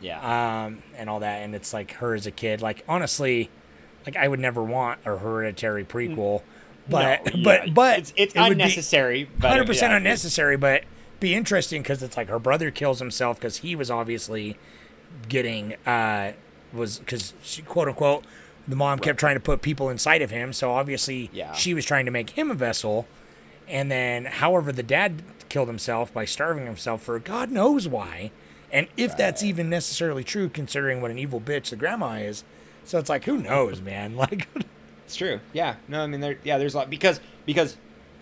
Yeah. um, and all that. And it's like her as a kid. Like honestly, like I would never want a hereditary prequel, but No, yeah, but but it's it's it unnecessary. but Hundred percent yeah, unnecessary, but be interesting because it's like her brother kills himself because he was obviously getting uh was because she quote unquote the mom kept trying to put people inside of him, so obviously Yeah. she was trying to make him a vessel. And then, however, the dad killed himself by starving himself for God knows why. And if that's even necessarily true, considering what an evil bitch the grandma is. So it's like, who knows, man? Like, It's true. Yeah. No, I mean there. Yeah, there's a lot because because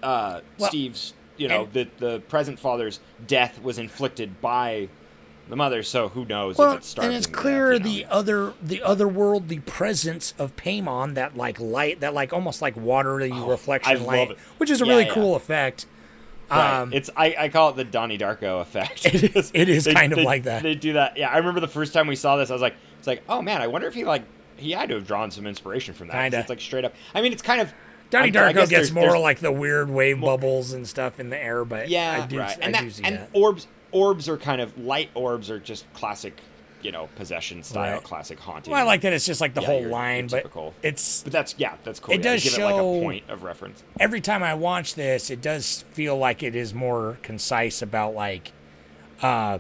uh, Well, Steve's you know and- the the present father's death was inflicted by the mother. So who knows well, if it's starving and it's clear death, you the know? other, world, the presence of Paimon, that like light, that like almost like watery reflection Oh, love light, it. which is a Yeah, really yeah. cool effect. Right. Um, it's I, I call it the Donnie Darko effect. It is, it is They- kind of they- like that. They do that. Yeah, I remember the first time we saw this, I was like, it's like, oh man, I wonder if he like he had to have drawn some inspiration from that. It's like straight up. I mean, it's kind of Donnie Darko gets there's- more there's- like the weird wave bubbles and stuff in the air, but Yeah, I do, right. I And that see and that. orbs orbs are kind of light orbs are just classic, you know, possession style, Right. classic haunting. Well, I like that it's just like the Yeah, whole your- line, your but it's But that's yeah, that's cool. It yeah, does give it like show- a point of reference. every time I watch this, it does feel like it is more concise about like uh,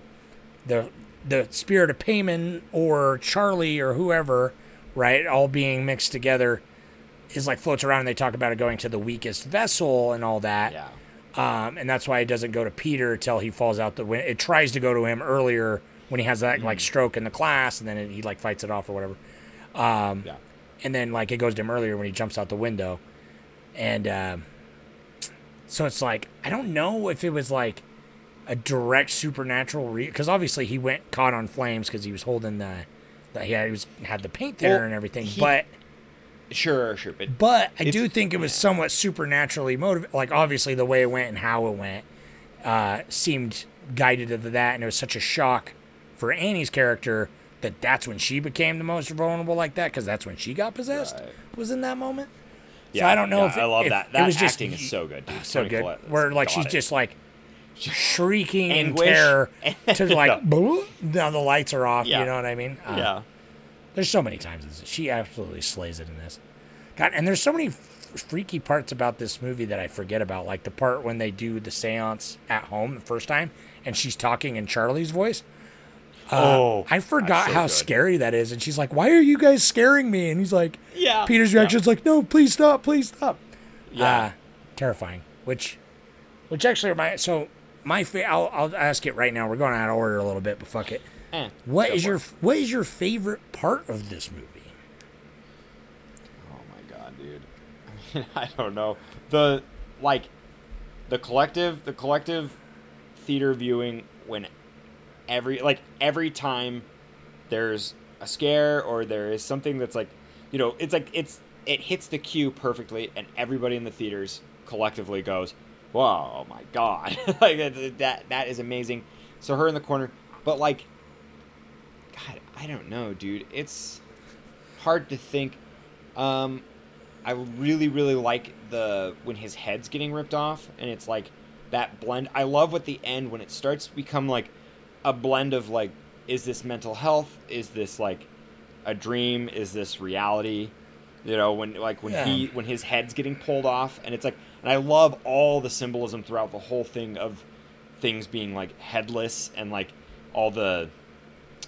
the the spirit of Paimon or Charlie or whoever, right, all being mixed together, is like floats around and they talk about it going to the weakest vessel and all that. Yeah. Um, and that's why it doesn't go to Peter until he falls out the window. It tries to go to him earlier when he has that like stroke in the class, and then it, he like fights it off or whatever. Um, Yeah. And then like it goes to him earlier when he jumps out the window, and um so it's like I don't know if it was like a direct supernatural because obviously he went caught on flames because he was holding the, the he, had, he was had the paint there Well, and everything, he- but. Sure, sure, but But I do think it was somewhat supernaturally motivated. Like obviously the way it went and how it went uh, seemed guided to that, and it was such a shock for Annie's character that that's when she became the most vulnerable like that because that's when she got possessed. Was in that moment. so Yeah, I don't know yeah, if it, I love if that. It That was just acting is so good, dude. so Toni good. Collette Where like she's it. just like shrieking in terror to like. "Boo," now the lights are off. Yeah. You know what I mean? Uh, yeah. there's so many times she absolutely slays it in this. God, and there's so many f- freaky parts about this movie that I forget about, like the part when they do the séance at home the first time, and she's talking in Charlie's voice. Oh, I forgot so how good. scary that is, and she's like, "Why are you guys scaring me?" And he's like, Yeah, Peter's yeah. reaction's like, "No, please stop, please stop." Yeah. Uh, terrifying. Which, which actually reminds. So my fa- I'll I'll ask it right now. We're going out of order a little bit, but fuck it. Eh, What go is for your it. what is your favorite part of this movie? Oh my god, dude. I mean, I don't know. The like the collective the collective theater viewing when every like every time there's a scare or there is something that's like you know, it's like it's it hits the cue perfectly and everybody in the theaters collectively goes, "Whoa, oh my god." like that that is amazing. So her in the corner, but like god, I don't know, dude. It's hard to think um, I really, really like the when his head's getting ripped off, and it's like that blend. I love what the end when it starts to become like a blend of like, is this mental health? Is this like a dream? Is this reality? You know, when like when he when his head's getting pulled off, and it's like, and I love all the symbolism throughout the whole thing of things being like headless and like all the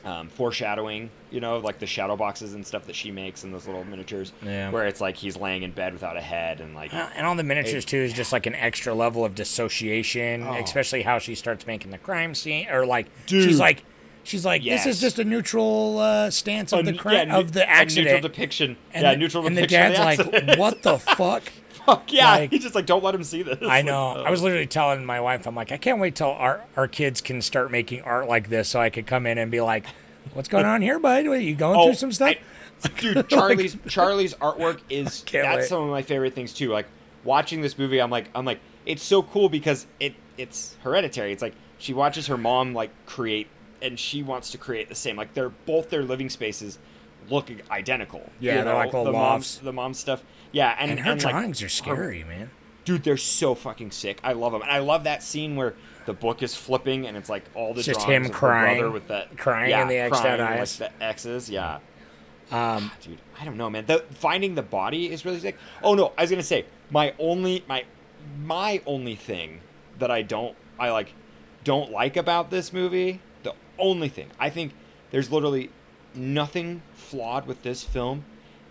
um, foreshadowing, you know, like the shadow boxes and stuff that she makes and those little miniatures. Yeah. Where it's like he's laying in bed without a head and like. Uh, And all the miniatures too is just like an extra level of dissociation, Oh. especially how she starts making the crime scene, or like Dude. she's like, she's like, this is just a neutral uh, stance of a the crime yeah, of the a accident. neutral depiction. and yeah, the, neutral and the dad's of the like, what the fuck? Fuck yeah! like- he's just like, don't let him see this. I know. Like, I was literally telling my wife, I'm like, I can't wait till our our kids can start making art like this, so I could come in and be like, "What's going on here, bud? What, you going Oh, through some stuff?" I- dude, Charlie's Charlie's artwork is that's wait. some of my favorite things too. Like watching this movie, I'm like, I'm like, it's so cool because it it's hereditary. It's like she watches her mom like create, and she wants to create the same. Like they're both their living spaces look identical. Yeah, you they're know, like little the mom's the mom stuff. Yeah, and, and her like, drawings are her- scary, man. dude, they're so fucking sick. I love them, and I love that scene where the book is flipping and it's like all the It's just him of crying- brother with that crying yeah, and the X'd out eyes. like the X's. Yeah, Um, dude, I don't know, man. The finding the body is really sick. Oh no, I was gonna say my only my my only thing that I don't I like don't like about this movie. The only thing I think there's literally nothing flawed with this film,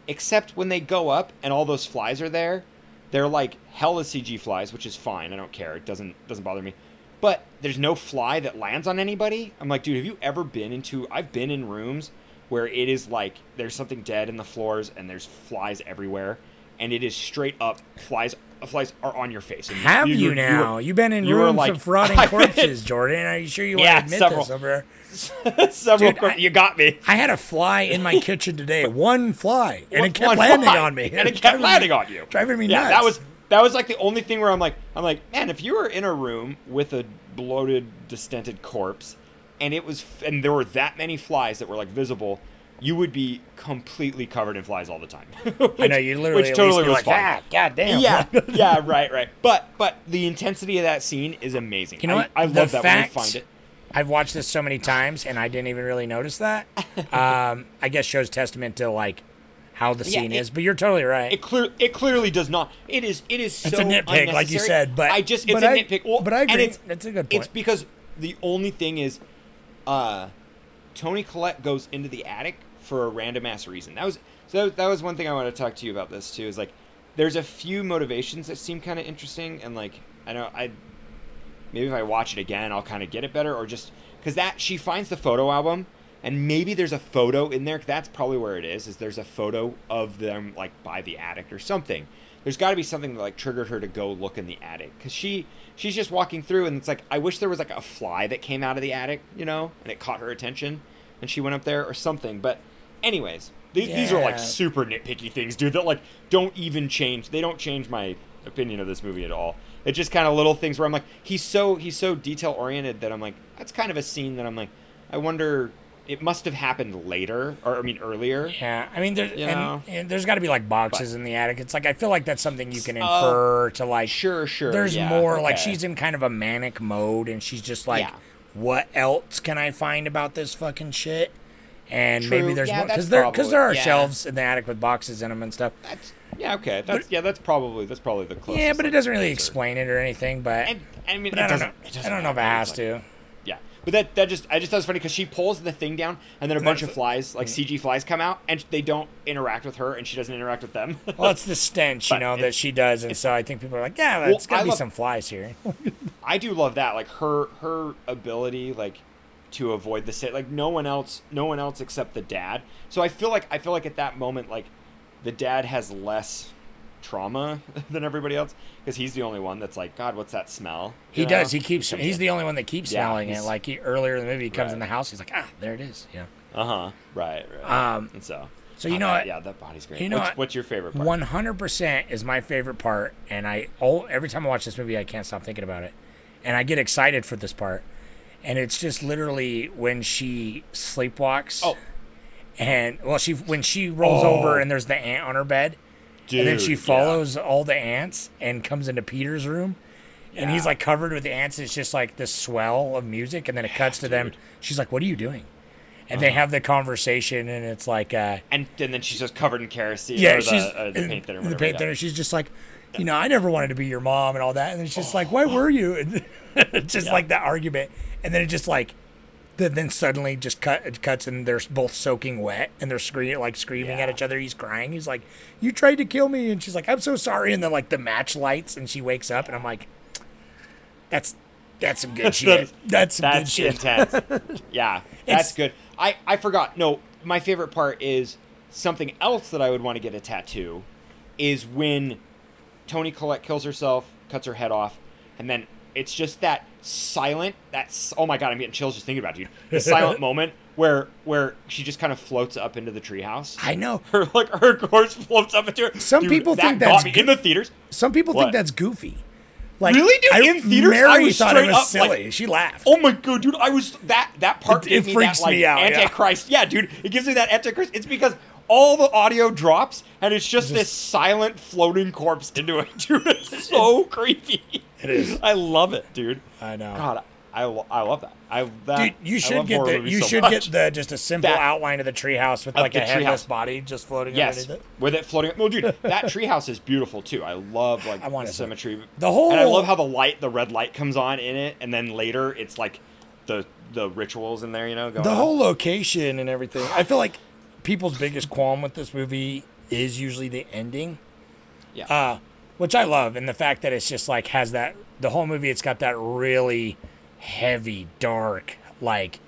except when they go up and all those flies are there. They're like hella CG flies, which is fine. I don't care. It doesn't doesn't bother me. But there's no fly that lands on anybody. I'm like, dude, have you ever been into? I've been in rooms where it is like there's something dead in the floors and there's flies everywhere, and it is straight up flies. Flies are on your face. And have you, you- you now? You have been in you rooms like- of rotting corpses, Jordan. Are you sure you Yeah, want to admit several. this over here? Several. Dude, cor- I- you got me. I had a fly in my kitchen today. One fly, and One- it kept landing fly, on me. and it kept me- landing on you, driving me yeah, nuts. that was that was like the only thing where I'm like, I'm like, man, if you were in a room with a bloated, distended corpse, and it was, and there were that many flies that were like visible, you would be completely covered in flies all the time. I know you literally which totally was like, fine. ah, god damn. Yeah, yeah, right, right. But but the intensity of that scene is amazing. You know I, what? I The love that fact- when they find it. I've watched this so many times, and I didn't even really notice that. Um, I guess shows testament to like how the Yeah, scene it- is. But you're totally right. It clear it clearly does not. It is it is so It's a nitpick, like you said, but- I just it's but a I- nitpick. Well, but I and agree. it's- That's a good point. It's because the only thing is, uh, Toni Collette goes into the attic for a random ass reason. That was so that was one thing I want to talk to you about this too. Is like, there's a few motivations that seem kind of interesting, and like I know I maybe if I watch it again, I'll kind of get it better, or just because that she finds the photo album, and maybe there's a photo in there. That's probably where it is. Is there's a photo of them like by the attic or something. There's got to be something that like triggered her to go look in the attic because she she's just walking through and it's like I wish there was like a fly that came out of the attic, you know, and it caught her attention, and she went up there or something. But anyways, these, these are like super nitpicky things, dude. That like don't even change. They don't change my opinion of this movie at all. It's just kind of little things where I'm like, he's so he's so detail oriented that I'm like, that's kind of a scene that I'm like, I wonder. It must have happened later, or I mean earlier. Yeah, I mean, there, You and, and there's got to be like boxes in the attic. It's like I feel like that's something you can infer to like. Sure, sure. There's yeah, more like she's in kind of a manic mode, and she's just like, Yeah. "What else can I find about this fucking shit?" And True. maybe there's Yeah, more because there because there are yeah. shelves in the attic with boxes in them and stuff. That's yeah, okay. That's yeah, that's probably that's probably the closest. Yeah, but it doesn't really answer. explain it or anything. But And I mean, but it I don't doesn't. know. I don't know if it has to. Yeah, but that that just I just thought it was funny because she pulls the thing down and then a bunch of flies like mm-hmm. CG flies come out and they don't interact with her and she doesn't interact with them. Well, it's the stench, you know, that she does, and so I think people are like, "Yeah, Well, there's got to I be love- some flies here." I do love that like her her ability like to avoid the sit like no one else no one else except the dad. So I feel like I feel like at that moment like the dad has less trauma than everybody else because he's the only one that's like God, what's that smell? He You does. He keeps. He's the only one that keeps Yeah, smelling it. Like he earlier in the movie, he comes in the house. He's like, "Ah, there it is." Yeah. Uh huh. Right. Right. Um, and so. so you know that- what? Yeah, that body's great. You know what's, what? what's your favorite part? One hundred percent is my favorite part, and I oh every time I watch this movie, I can't stop thinking about it, and I get excited for this part, and it's just literally when she sleepwalks. Oh. And well, she when she rolls over and there's the ant on her bed, Dude, and then she yeah. follows all the ants and comes into Peter's room, and he's like covered with ants. It's just like this swell of music, and then it cuts to them. She's like, "What are you doing?" And they have the conversation, and it's like, uh, And, and then she's just covered in kerosene. yeah, or she's the, uh, the paint thinner. the paint yeah. thinner. She's just like, you know, I never wanted to be your mom and all that. And it's just like, why were you? Just Yeah. like that argument, and then it just like, then suddenly just cut it cuts and they're both soaking wet and they're screaming like screaming at each other. He's crying. He's like, "You tried to kill me," and she's like, "I'm so sorry." And then like the match lights and she wakes up and I'm like, "That's that's some good shit. That's some good That's shit." intense. yeah, that's It's- good. I I forgot. No, my favorite part is something else that I would want to get a tattoo is when Toni Collette kills herself, cuts her head off, and then it's just that silent. That's oh my god, I'm getting chills just thinking about it, dude. The silent moment where where she just kind of floats up into the treehouse. I know. Her like her corpse floats up into her. Some Dude, people that think that's good. in the theaters. Some people What? think that's goofy. Like Really, dude? I, In theaters, I Mary was thought it straight was up, like- silly. she laughed. Oh my god, dude! I was that that part It- it me freaks that like me out, yeah. antichrist. Yeah. dude, it gives me that antichrist. It's because all the audio drops and it's just, this silent floating corpse into it, dude. It's so creepy. It is. I love it, dude. I know. God, I, I love that. I that. Dude, you should get the you so should much. get the just a simple That- outline of the treehouse with like a headless treehouse. body just floating Yes, underneath it. with it floating. No, dude, that treehouse is beautiful too. I love like I wanna the symmetry. the whole- and I love how the light, the red light, comes on in it, and then later it's like the the rituals in there. You know, going The on. whole location and everything. I feel like people's biggest qualm with this movie is usually the ending. Yeah. Uh, which I love, and the fact that it's just like has that the whole movie. It's got that really heavy, dark, like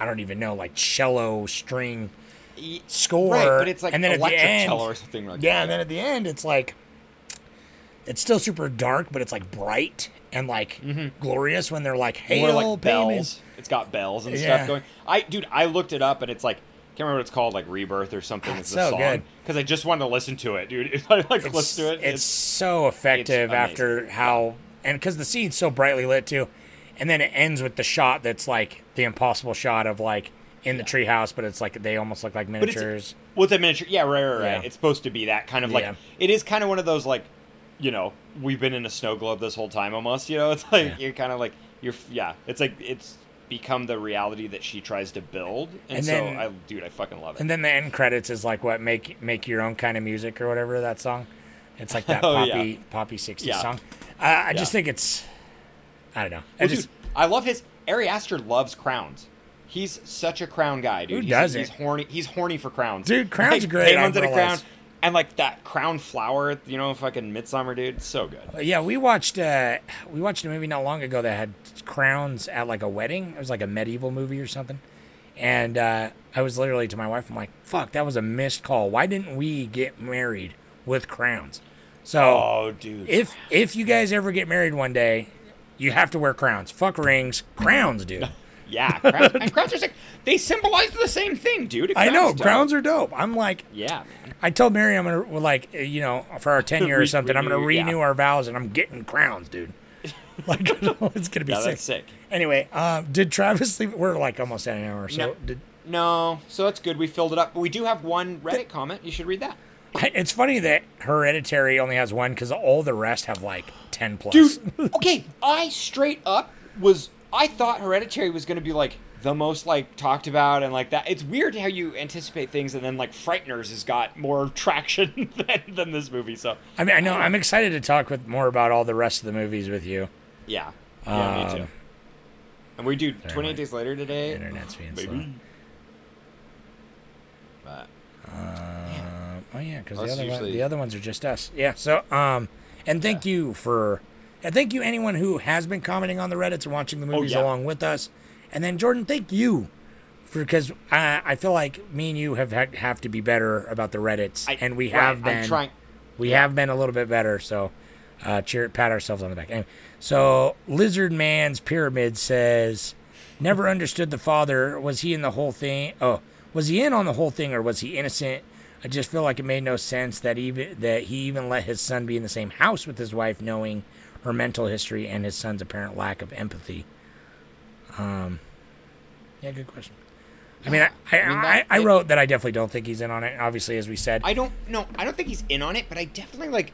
I don't even know, like cello string score. Right, but it's like and then at the end, cello or something like yeah, that. and then at the end, it's like it's still super dark, but it's like bright and like glorious when they're like, "Hail, More like Paimon." bells. It's got bells and Yeah. stuff going. I dude, I looked it up and it's like can't remember what it's called, like Rebirth or something. Is so song good. because I just wanted to listen to it, dude. If I like It's, listen to it, it's so effective after how and because the scene's so brightly lit too, and then it ends with the shot that's like the impossible shot of like in the treehouse, but it's like they almost look like it's- miniatures. Well, it's a miniature. Yeah, right, right, right. Yeah. It's supposed to be that kind of like. Yeah. It is kind of one of those like, you know, we've been in a snow globe this whole time almost. You know, it's like Yeah. you're kind of like you're. Yeah, it's like it's become the reality that she tries to build, and, And so I, dude, I fucking love it. And then the end credits is like what make make your own kind of music or whatever that song. It's like that Oh, poppy yeah. poppy 60s Yeah. song. I, I just think it's I don't know. I Well, just dude, I love his. Ari Aster loves crowns. He's such a crown guy, dude. Who he's, doesn't? He's horny. He's horny for crowns, Dude, crowns like, are great, Kate I Winslet a crown. And like that crown flower, you know, fucking Midsommar, dude. So good. Yeah, we watched uh we watched a movie not long ago that had crowns at like a wedding. It was like a medieval movie or something. And uh I was literally to my wife, I'm like, fuck, that was a missed call. Why didn't we get married with crowns? So Oh, dude. if if you guys ever get married one day, you have to wear crowns. Fuck rings, crowns, dude. yeah, crowns, and crowns are sick. They symbolize the same thing, dude. I know crown's dope. crowns are dope. I'm like, Yeah, man. I told Mary I'm gonna well, like uh, you know for our ten year or something. I'm gonna renew, yeah. our vows and I'm getting crowns, dude. Like it's gonna be Yeah, sick. that's sick. Anyway, um, did Travis leave? We're like almost at an hour. So No. did, No, so that's good. We filled it up, but we do have one Reddit comment. You should read that. it's funny that Hereditary only has one because all the rest have like ten plus. Dude, okay, I straight up was I thought Hereditary was going to be like the most like talked about and like that. It's weird how you anticipate things and then like Frighteners has got more traction than, than this movie. So I mean, I know I'm excited to talk with more about all the rest of the movies with you. yeah, yeah, me Um, too. And we do my 28 days later today. Internet's being slow. But Uh, oh yeah, because the other one, the other ones are just us. Yeah. So um, and thank you for, and thank you anyone who has been commenting on the Reddits and watching the movies Oh, yeah. along with us, and then Jordan, thank you. For, because I, I feel like me and you have ha- have to be better about the Reddits, I- and we have been. trying- We have been a little bit better, so uh, cheer, pat ourselves on the back. Anyway, so Lizard Man's Pyramid says, never understood the father. Was he in the whole thing? Oh, was he in on the whole thing, or was he innocent? I just feel like it made no sense that even that he even let his son be in the same house with his wife, knowing her mental history and his son's apparent lack of empathy. Um, yeah, good question. I mean, I, I, I mean, that- I it- wrote that I definitely don't think he's in on it. Obviously, as we said, I don't no, I don't think he's in on it, but I definitely like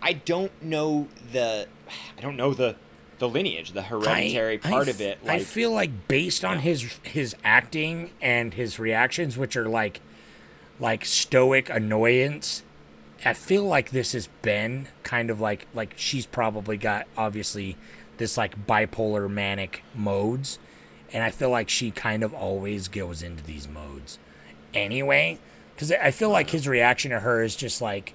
I don't know the I don't know the the lineage, the hereditary I- part I of it. f- I Like feel like based on his his acting and his reactions, which are like like stoic annoyance, I feel like this has been kind of like like she's probably got obviously this like bipolar manic modes, and I feel like she kind of always goes into these modes anyway. Because I feel like his reaction to her is just like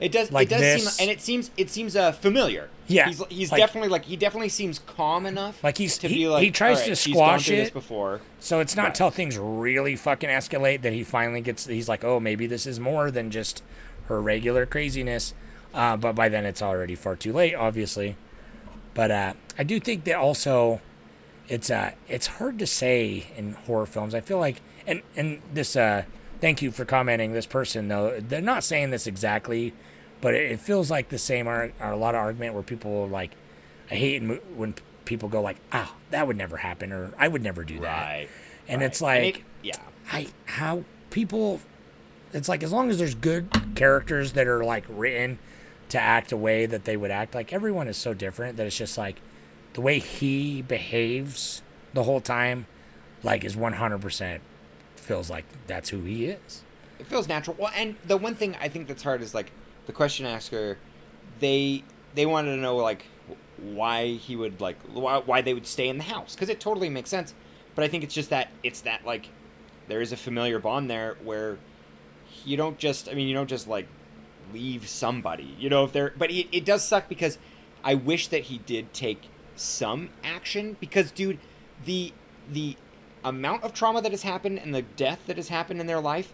It does. Like it does this. seem, and it seems it seems uh, familiar. Yeah, he's he's like- definitely like he definitely seems calm enough. Like, he's- to he- be like he tries "All to right, gone squash it." before. So it's not Right. till things really fucking escalate that he finally gets. He's like, oh, maybe this is more than just her regular craziness. Uh, but by then it's already far too late, obviously. But uh, I do think that also, it's uh, it's hard to say in horror films. I feel like, and and this. Uh, thank you for commenting. This person though, they're not saying this exactly, but it, it feels like the same. Are, are a lot of argument where people are like, I hate when people go like, "Ah, that would never happen," or "I would never do that." Right. And it's like, And it- yeah, I how people. It's like as long as there's good characters that are like written to act a way that they would act, like everyone is so different that it's just like the way he behaves the whole time, like is 100% feels like that's who he is. it feels natural. Well, and the one thing I think that's hard is like the question asker. They they wanted to know like why he would like why, why they would stay in the house because it totally makes sense. But I think it's just that it's that like there is a familiar bond there where you don't just I mean you don't just like leave somebody you know if they're but it, it does suck because I wish that he did take some action because dude the the amount of trauma that has happened and the death that has happened in their life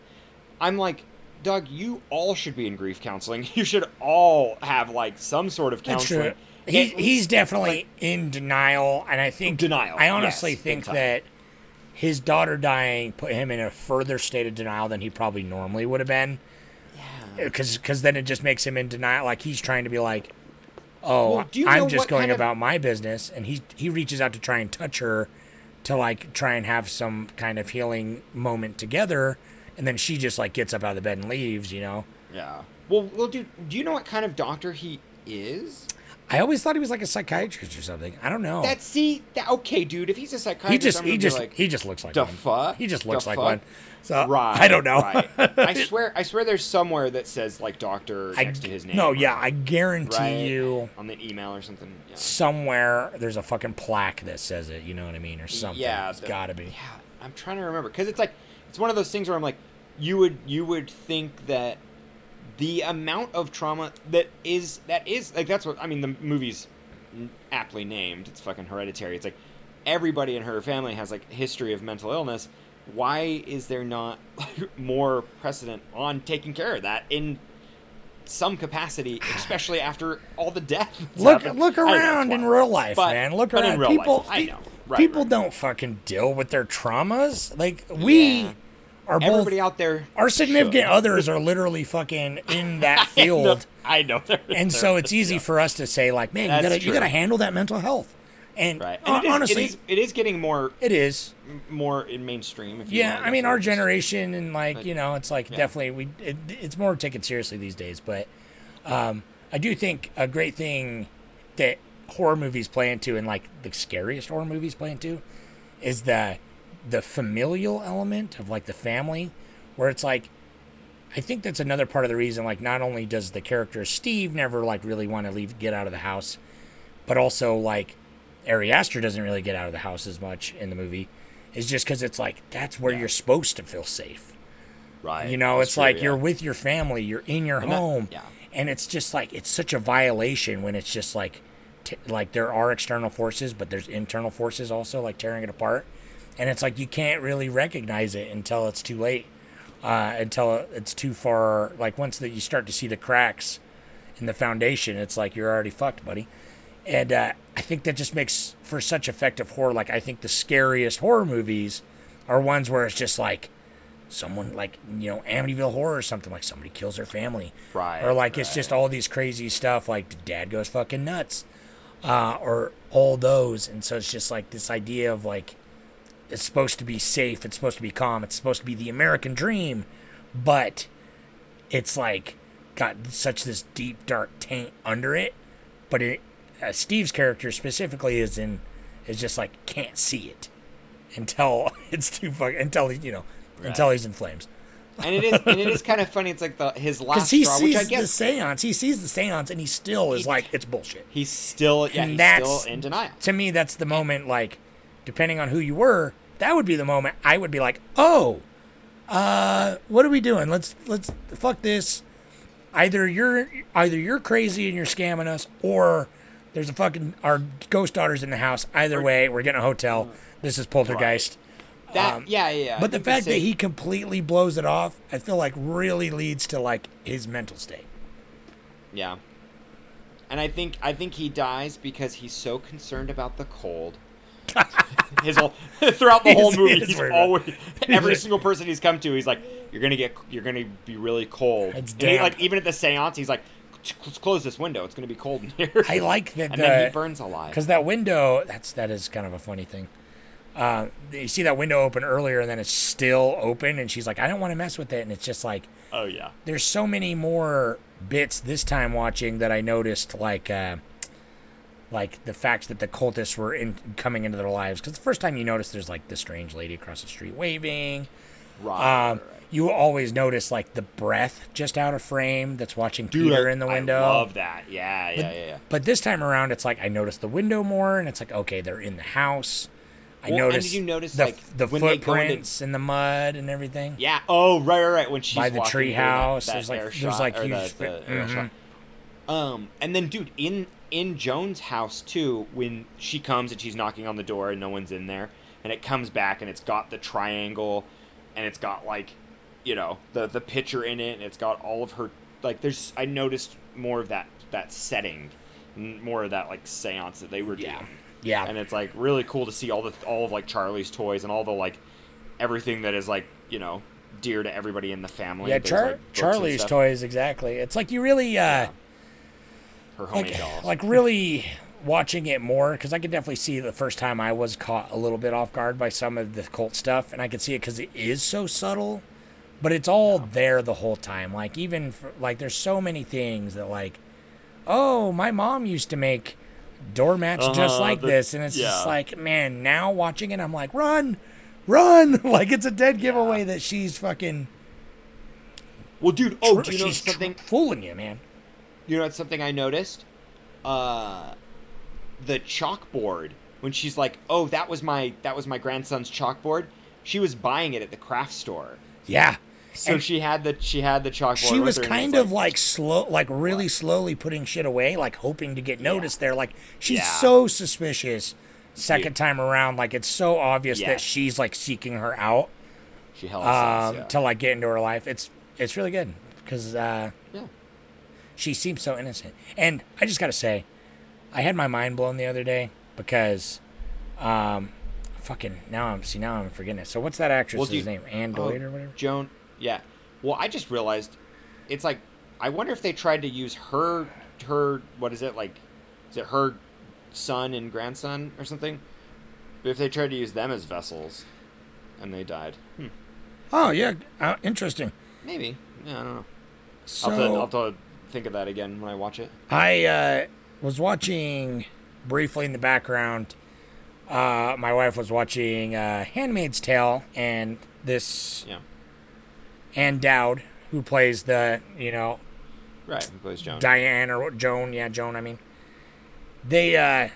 I'm like Doug you all should be in grief counseling you should all have like some sort of counseling. That's true. He, he's definitely like, in denial, and I think Denial, I honestly yes, think that his daughter dying put him in a further state of denial than he probably normally would have been. Yeah. Because then it just makes him in denial, like he's trying to be like, "Oh, Well, I'm just going kind of- about my business," and he he reaches out to try and touch her, to like try and have some kind of healing moment together, and then she just like gets up out of the bed and leaves. You know. yeah well well dude do you know what kind of doctor he is I always thought he was like a psychiatrist or something. I don't know. That see, that, okay, dude. If he's a psychiatrist, he just he just like, he just looks like the one. fuck. He just looks like fuck? one. So Right. I don't know. right. I swear, I swear, there's somewhere that says like doctor I, next to his name. no, yeah, I guarantee right? you on the email or something. Yeah. somewhere there's a fucking plaque that says it. You know what I mean, or something. Yeah, it's the- gotta be. Yeah, I'm trying to remember because it's like it's one of those things where I'm like, you would you would think that the amount of trauma that is that is like that's what I mean. The movie's aptly named. It's fucking hereditary. It's like everybody in her family has like history of mental illness. Why is there not more precedent on taking care of that in some capacity, especially after all the death? Look happened? look don't know, around in real life, But- man. Look around. real people, life, I know. Right, people right. don't fucking deal with their traumas. Like we Yeah. Are both. Everybody out there, our significant should. others are literally fucking in that I know- field. I know. they're- and so it's easy for us to say like, man, you gotta you gotta handle that mental health. And, Right. And it is, honestly, it is, it is getting more it is. more in mainstream. If you Yeah, I mean our generation and like you know, it's like yeah. definitely we it, it's more taken seriously these days. But um, I do think a great thing that horror movies play into and like the scariest horror movies play into is the the familial element of like the family, where it's like I think that's another part of the reason. Like, not only does the character Steve never like really want to leave, get out of the house, but also like Ari Aster doesn't really get out of the house as much in the movie. Is just because it's like that's where you're supposed to feel safe. right? You know, that's it's true, like yeah. you're with your family, you're in your home, yeah. and it's just like it's such a violation when it's just like, t- like there are external forces, but there's internal forces also like tearing it apart, and it's like you can't really recognize it until it's too late, uh, until it's too far. Like once that you start to see the cracks in the foundation, it's like you're already fucked, buddy. And uh, I think that just makes for such effective horror. Like I think the scariest horror movies are ones where it's just like someone like you know Amityville horror or something like somebody kills their family, Right, Or like it's just all these crazy stuff like dad goes fucking nuts, uh, or all those. And so it's just like this idea of like it's supposed to be safe, it's supposed to be calm, it's supposed to be the American dream, but it's like got such this deep dark taint under it. But it, uh, Steve's character specifically is in is just like can't see it until it's too fucking until he, you know until he's in flames. and it is and it is kind of funny. It's like the his last he straw, which I sees the seance, he sees the seance, and he still is He- like, it's bullshit. he's still yeah And he's that's- still in denial. To me, that's the moment. Like, depending on who you were, that would be the moment I would be like, oh, uh, what are we doing? Let's let's fuck this. Either you're either you're crazy and you're scamming us, or there's a fucking our ghost daughter's in the house. Either way, we're getting a hotel. This is poltergeist. That Um, yeah yeah. But the fact that he completely blows it off, I feel like really leads to like his mental state. yeah, and I think I think he dies because he's so concerned about the cold. his whole throughout the whole He's- movie, he's he's always every single person he's come to, he's like, "You're gonna get, you're gonna be really cold." It's And he, like even at the séance, he's like, "Let's close this window. It's gonna be cold in here." I like that and then the- he burns alive. Because that window, that's that is kind of a funny thing. Uh, you see that window open earlier, and then it's still open, and she's like, "I don't want to mess with it," and it's just like, oh yeah, there's so many more bits this time watching that I noticed, like, uh, like the fact that the cultists were in coming into their lives. Because the first time you notice, there's like the strange lady across the street waving. right. Um, right, you always notice like the breath just out of frame that's watching Peter I- in the window I love that. Yeah, yeah, yeah, yeah. But this time around, it's like I noticed the window more, and it's like okay, they're in the house. I Well, noticed. did you notice, the, like, the when they go into- footprints in the mud and everything? Yeah. Oh, right, right, right. When she's By the walking tree house, there's, like- there's, like, huge the, the Mhm. Um, and then, dude, in in Joan's house too, when she comes and she's knocking on the door and no one's in there, and it comes back and it's got the triangle, and it's got like, you know, the the picture in it, and it's got all of her like. There's I noticed more of that that setting, more of that like seance that they were doing. Yeah. Yeah. and it's like really cool to see all the all of like Charlie's toys and all the like everything that is like you know dear to everybody in the family. yeah, Char- like, Charlie's toys exactly. It's like you really, uh, her homemade like, dolls. like really watching it more because I could definitely see the first time I was caught a little bit off guard by some of the cult stuff, and I could see it because it is so subtle, but it's all there the whole time. Like even for, like there's so many things that like oh, my mom used to make doormats just Uh-huh, like the- this, and it's just like, man, now watching it, I'm like, run, run, like it's a dead giveaway that she's fucking. Well, dude, oh, tr- do you know she's tr- something? fooling you, man. You know what's something I noticed? Uh, the chalkboard. When she's like, "Oh, that was my that was my grandson's chalkboard," she was buying it at the craft store. Yeah. So And- she had the she had the chalkboard. she was kind it's of like slow like really slowly putting shit away like hoping to get noticed there like she's Yeah. so suspicious second Yeah. time around like it's so obvious Yes. that she's like seeking her out she held um, yeah. to like get into her life it's it's really good because uh, Yeah. She seems so innocent and i just gotta say i had my mind blown the other day because um fucking now i'm see now i'm forgetting it so what's that actress's do you- name anne Oh, Doyd or whatever Joan. Yeah. Well, I just realized it's like I wonder if they tried to use her her what is it like? Is it her son and grandson or something? But if they tried to use them as vessels, and they died, hmm. oh yeah uh, interesting maybe. Yeah, I don't know. so I'll, have to, I'll have to think of that again when I watch it. I uh, was watching briefly in the background. Uh, my wife was watching uh, *Handmaid's Tale*, and this Yeah. Ann Dowd, who plays the you know Right. Who plays Joan? Diane or Joan, yeah, Joan. I mean, they uh,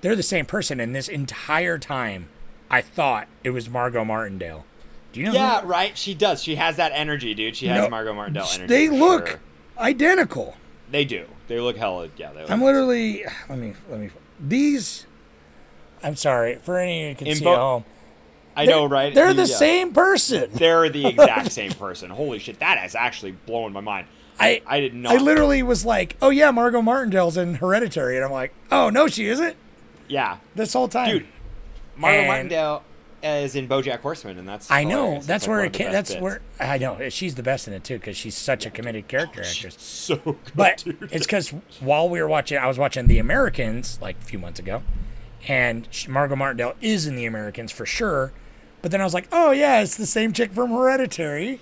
they're the same person, and this entire time, I thought it was Margot Martindale. Do you know? yeah, right. She does. She has that energy, dude. She has No, Margot Martindale energy. They look sure. Identical. They do. They look hella. Yeah. They look I'm literally. Let me. Let me. These. I'm sorry for any you can In see bo- at home. I know, right? They're the Yeah. same person. They're the exact same person. Holy shit, that has actually blown my mind. I I did not. Know, I literally was like, oh yeah, Margot Martindale's in Hereditary, and I'm like, oh no, she isn't. Yeah, This whole time, dude. Margot And- Martindale is in BoJack Horseman, and that's I know hilarious. that's like where it came. That's bits. where I know she's the best in it too because she's such a committed character actress. so good, But dude. it's because while we were watching, I was watching The Americans like a few months ago, and Margot Martindale is in The Americans for sure. But then I was like, oh yeah, it's the same chick from Hereditary,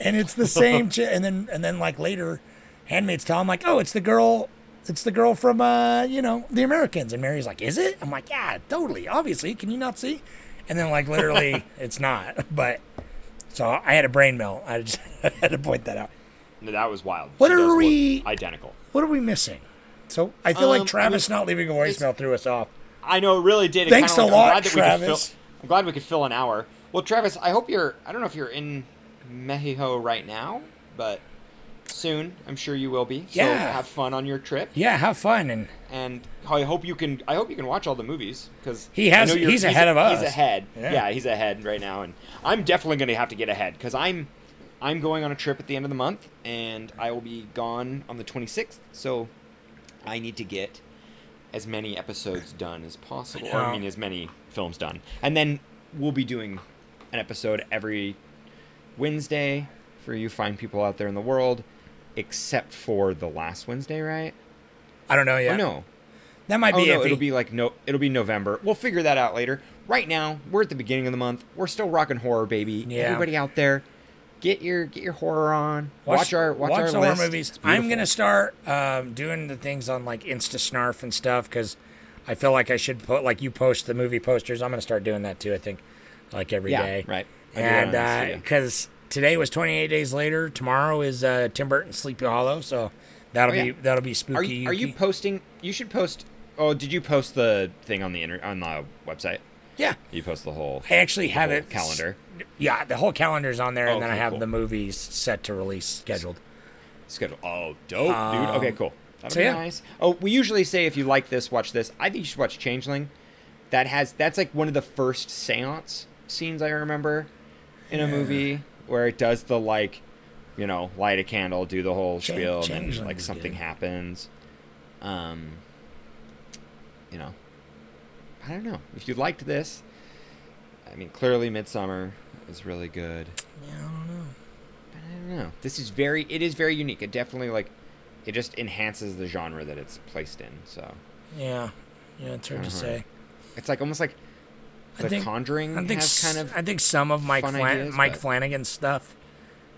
and it's the same chick. And then and then like later, Handmaid's Tale, I'm like, oh, it's the girl. It's the girl from uh, you know, The Americans. And Mary's like, is it? I'm like, yeah, totally. Obviously, can you not see? And then like literally, it's not. But so I had a brain melt. I just had to point that out. No, that was wild. What She are we- identical? What are we missing? So I feel Um, like Travis not leaving a voicemail threw us off. I know it really did. It Thanks a like- I'm lot, glad we could Travis. fill- I'm glad we could fill an hour. Well, Travis, I hope you're. I don't know if you're in Mexico right now, but soon I'm sure you will be. So Yeah. have fun on your trip, Yeah, have fun and and I hope you can. I hope you can watch all the movies because He has- he's ahead of us. He's ahead. Yeah. Yeah. he's ahead right now, and I'm definitely going to have to get ahead because I'm. I'm going on a trip at the end of the month, and I will be gone on the 26th. So, I need to get as many episodes done as possible. Or, I mean, as many films done. And then we'll be doing an episode every Wednesday for you fine people out there in the world, except for the last Wednesday, right? I don't know yet. Oh, no. That might Oh, be no, iffy. it'll be like no, it'll be November. We'll figure that out later. Right now, we're at the beginning of the month. We're still rocking horror, baby. Yeah. Everybody out there, get your get your horror on. Watch, our watch, our horror list. movies. I'm gonna start um, doing the things on like Insta Snarf and stuff because I feel like I should put like you post the movie posters. I'm gonna start doing that too. I think like every Yeah, day. right. I do that on And because today was 28 days later. Tomorrow is uh, Tim Burton's Sleepy Hollow. So that'll Oh, yeah. be that'll be spooky. Are you, are you posting? You should post. Oh, did you post the thing on the inter, on the website? yeah. You post the whole. I actually have it calendar. Yeah, the whole calendar's on there, and then I have cool. the movies set to release scheduled. schedule. Oh, dope, dude. Okay, cool. That'll Um, so be yeah. nice. Oh, we usually say if you like this, watch this. I think you should watch Changeling. That has that's like one of the first seance scenes I remember in a movie where it does the like, you know, light a candle, do the whole Cha- spiel, and then Changeling like is something good. happens. Um, you know, I don't know if you liked this. I mean, clearly, Midsommar is really good. Yeah, I don't know. But I don't know. This is very. It is very unique. It definitely like. It just enhances the genre that it's placed in. So Yeah, yeah, it's hard to Uh-huh. say. it's like almost like I The think, Conjuring I think has kind of I think some of Mike Flan- ideas, Mike but- Flanagan's stuff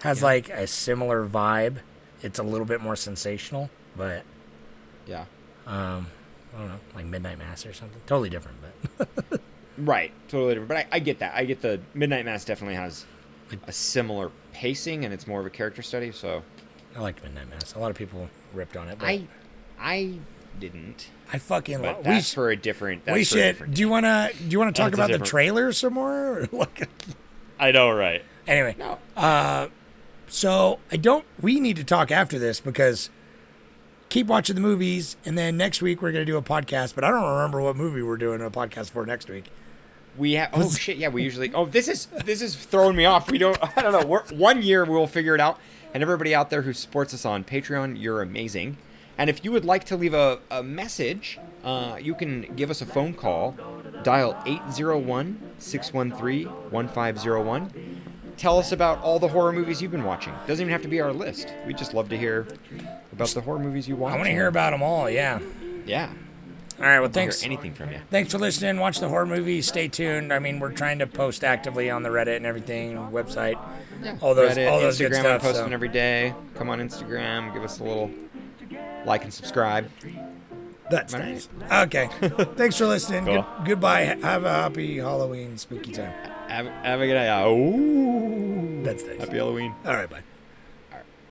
has like a similar vibe. It's a little bit more sensational, but Yeah. Um, I don't know, like Midnight Mass or something. Totally different, but Right. Totally different. But I, I get that. I get the Midnight Mass definitely has a similar pacing and it's more of a character study. So I liked Midnight Mass. A lot of people ripped on it. But I I didn't. I fucking But love. that's We, for a different. That's we for a should. different Do you wanna? Do you wanna talk That's a about the trailer some more? I know, right? anyway, No. Uh, so I don't. We need to talk after this because keep watching the movies, and then next week we're gonna do a podcast. But I don't remember what movie we're doing a podcast for next week. We have. Oh shit! Yeah, we usually. Oh, this is this is throwing me off. We don't. I don't know. We're, one year we'll figure it out. And everybody out there who supports us on Patreon, you're amazing. And if you would like to leave a, a message, uh, you can give us a phone call. Dial 801 613 1501. Tell us about all the horror movies you've been watching. Doesn't even have to be our list. We just love to hear about the horror movies you watch. I want to hear about them all. Yeah. Yeah. All right. Well, I'll hear thanks. anything from you. Thanks for listening. Watch the horror movies. Stay tuned. I mean, we're trying to post actively on the Reddit and everything, website, yeah. all those, Reddit, all those Instagram, good I'm stuff. posting so. every day. Come on Instagram, give us a little like and subscribe. That's Right. nice. Okay. Thanks for listening. Cool. Good, goodbye. Have a happy Halloween, spooky time. Have, have a good day. Oh, That's nice. happy Halloween. All right. Bye.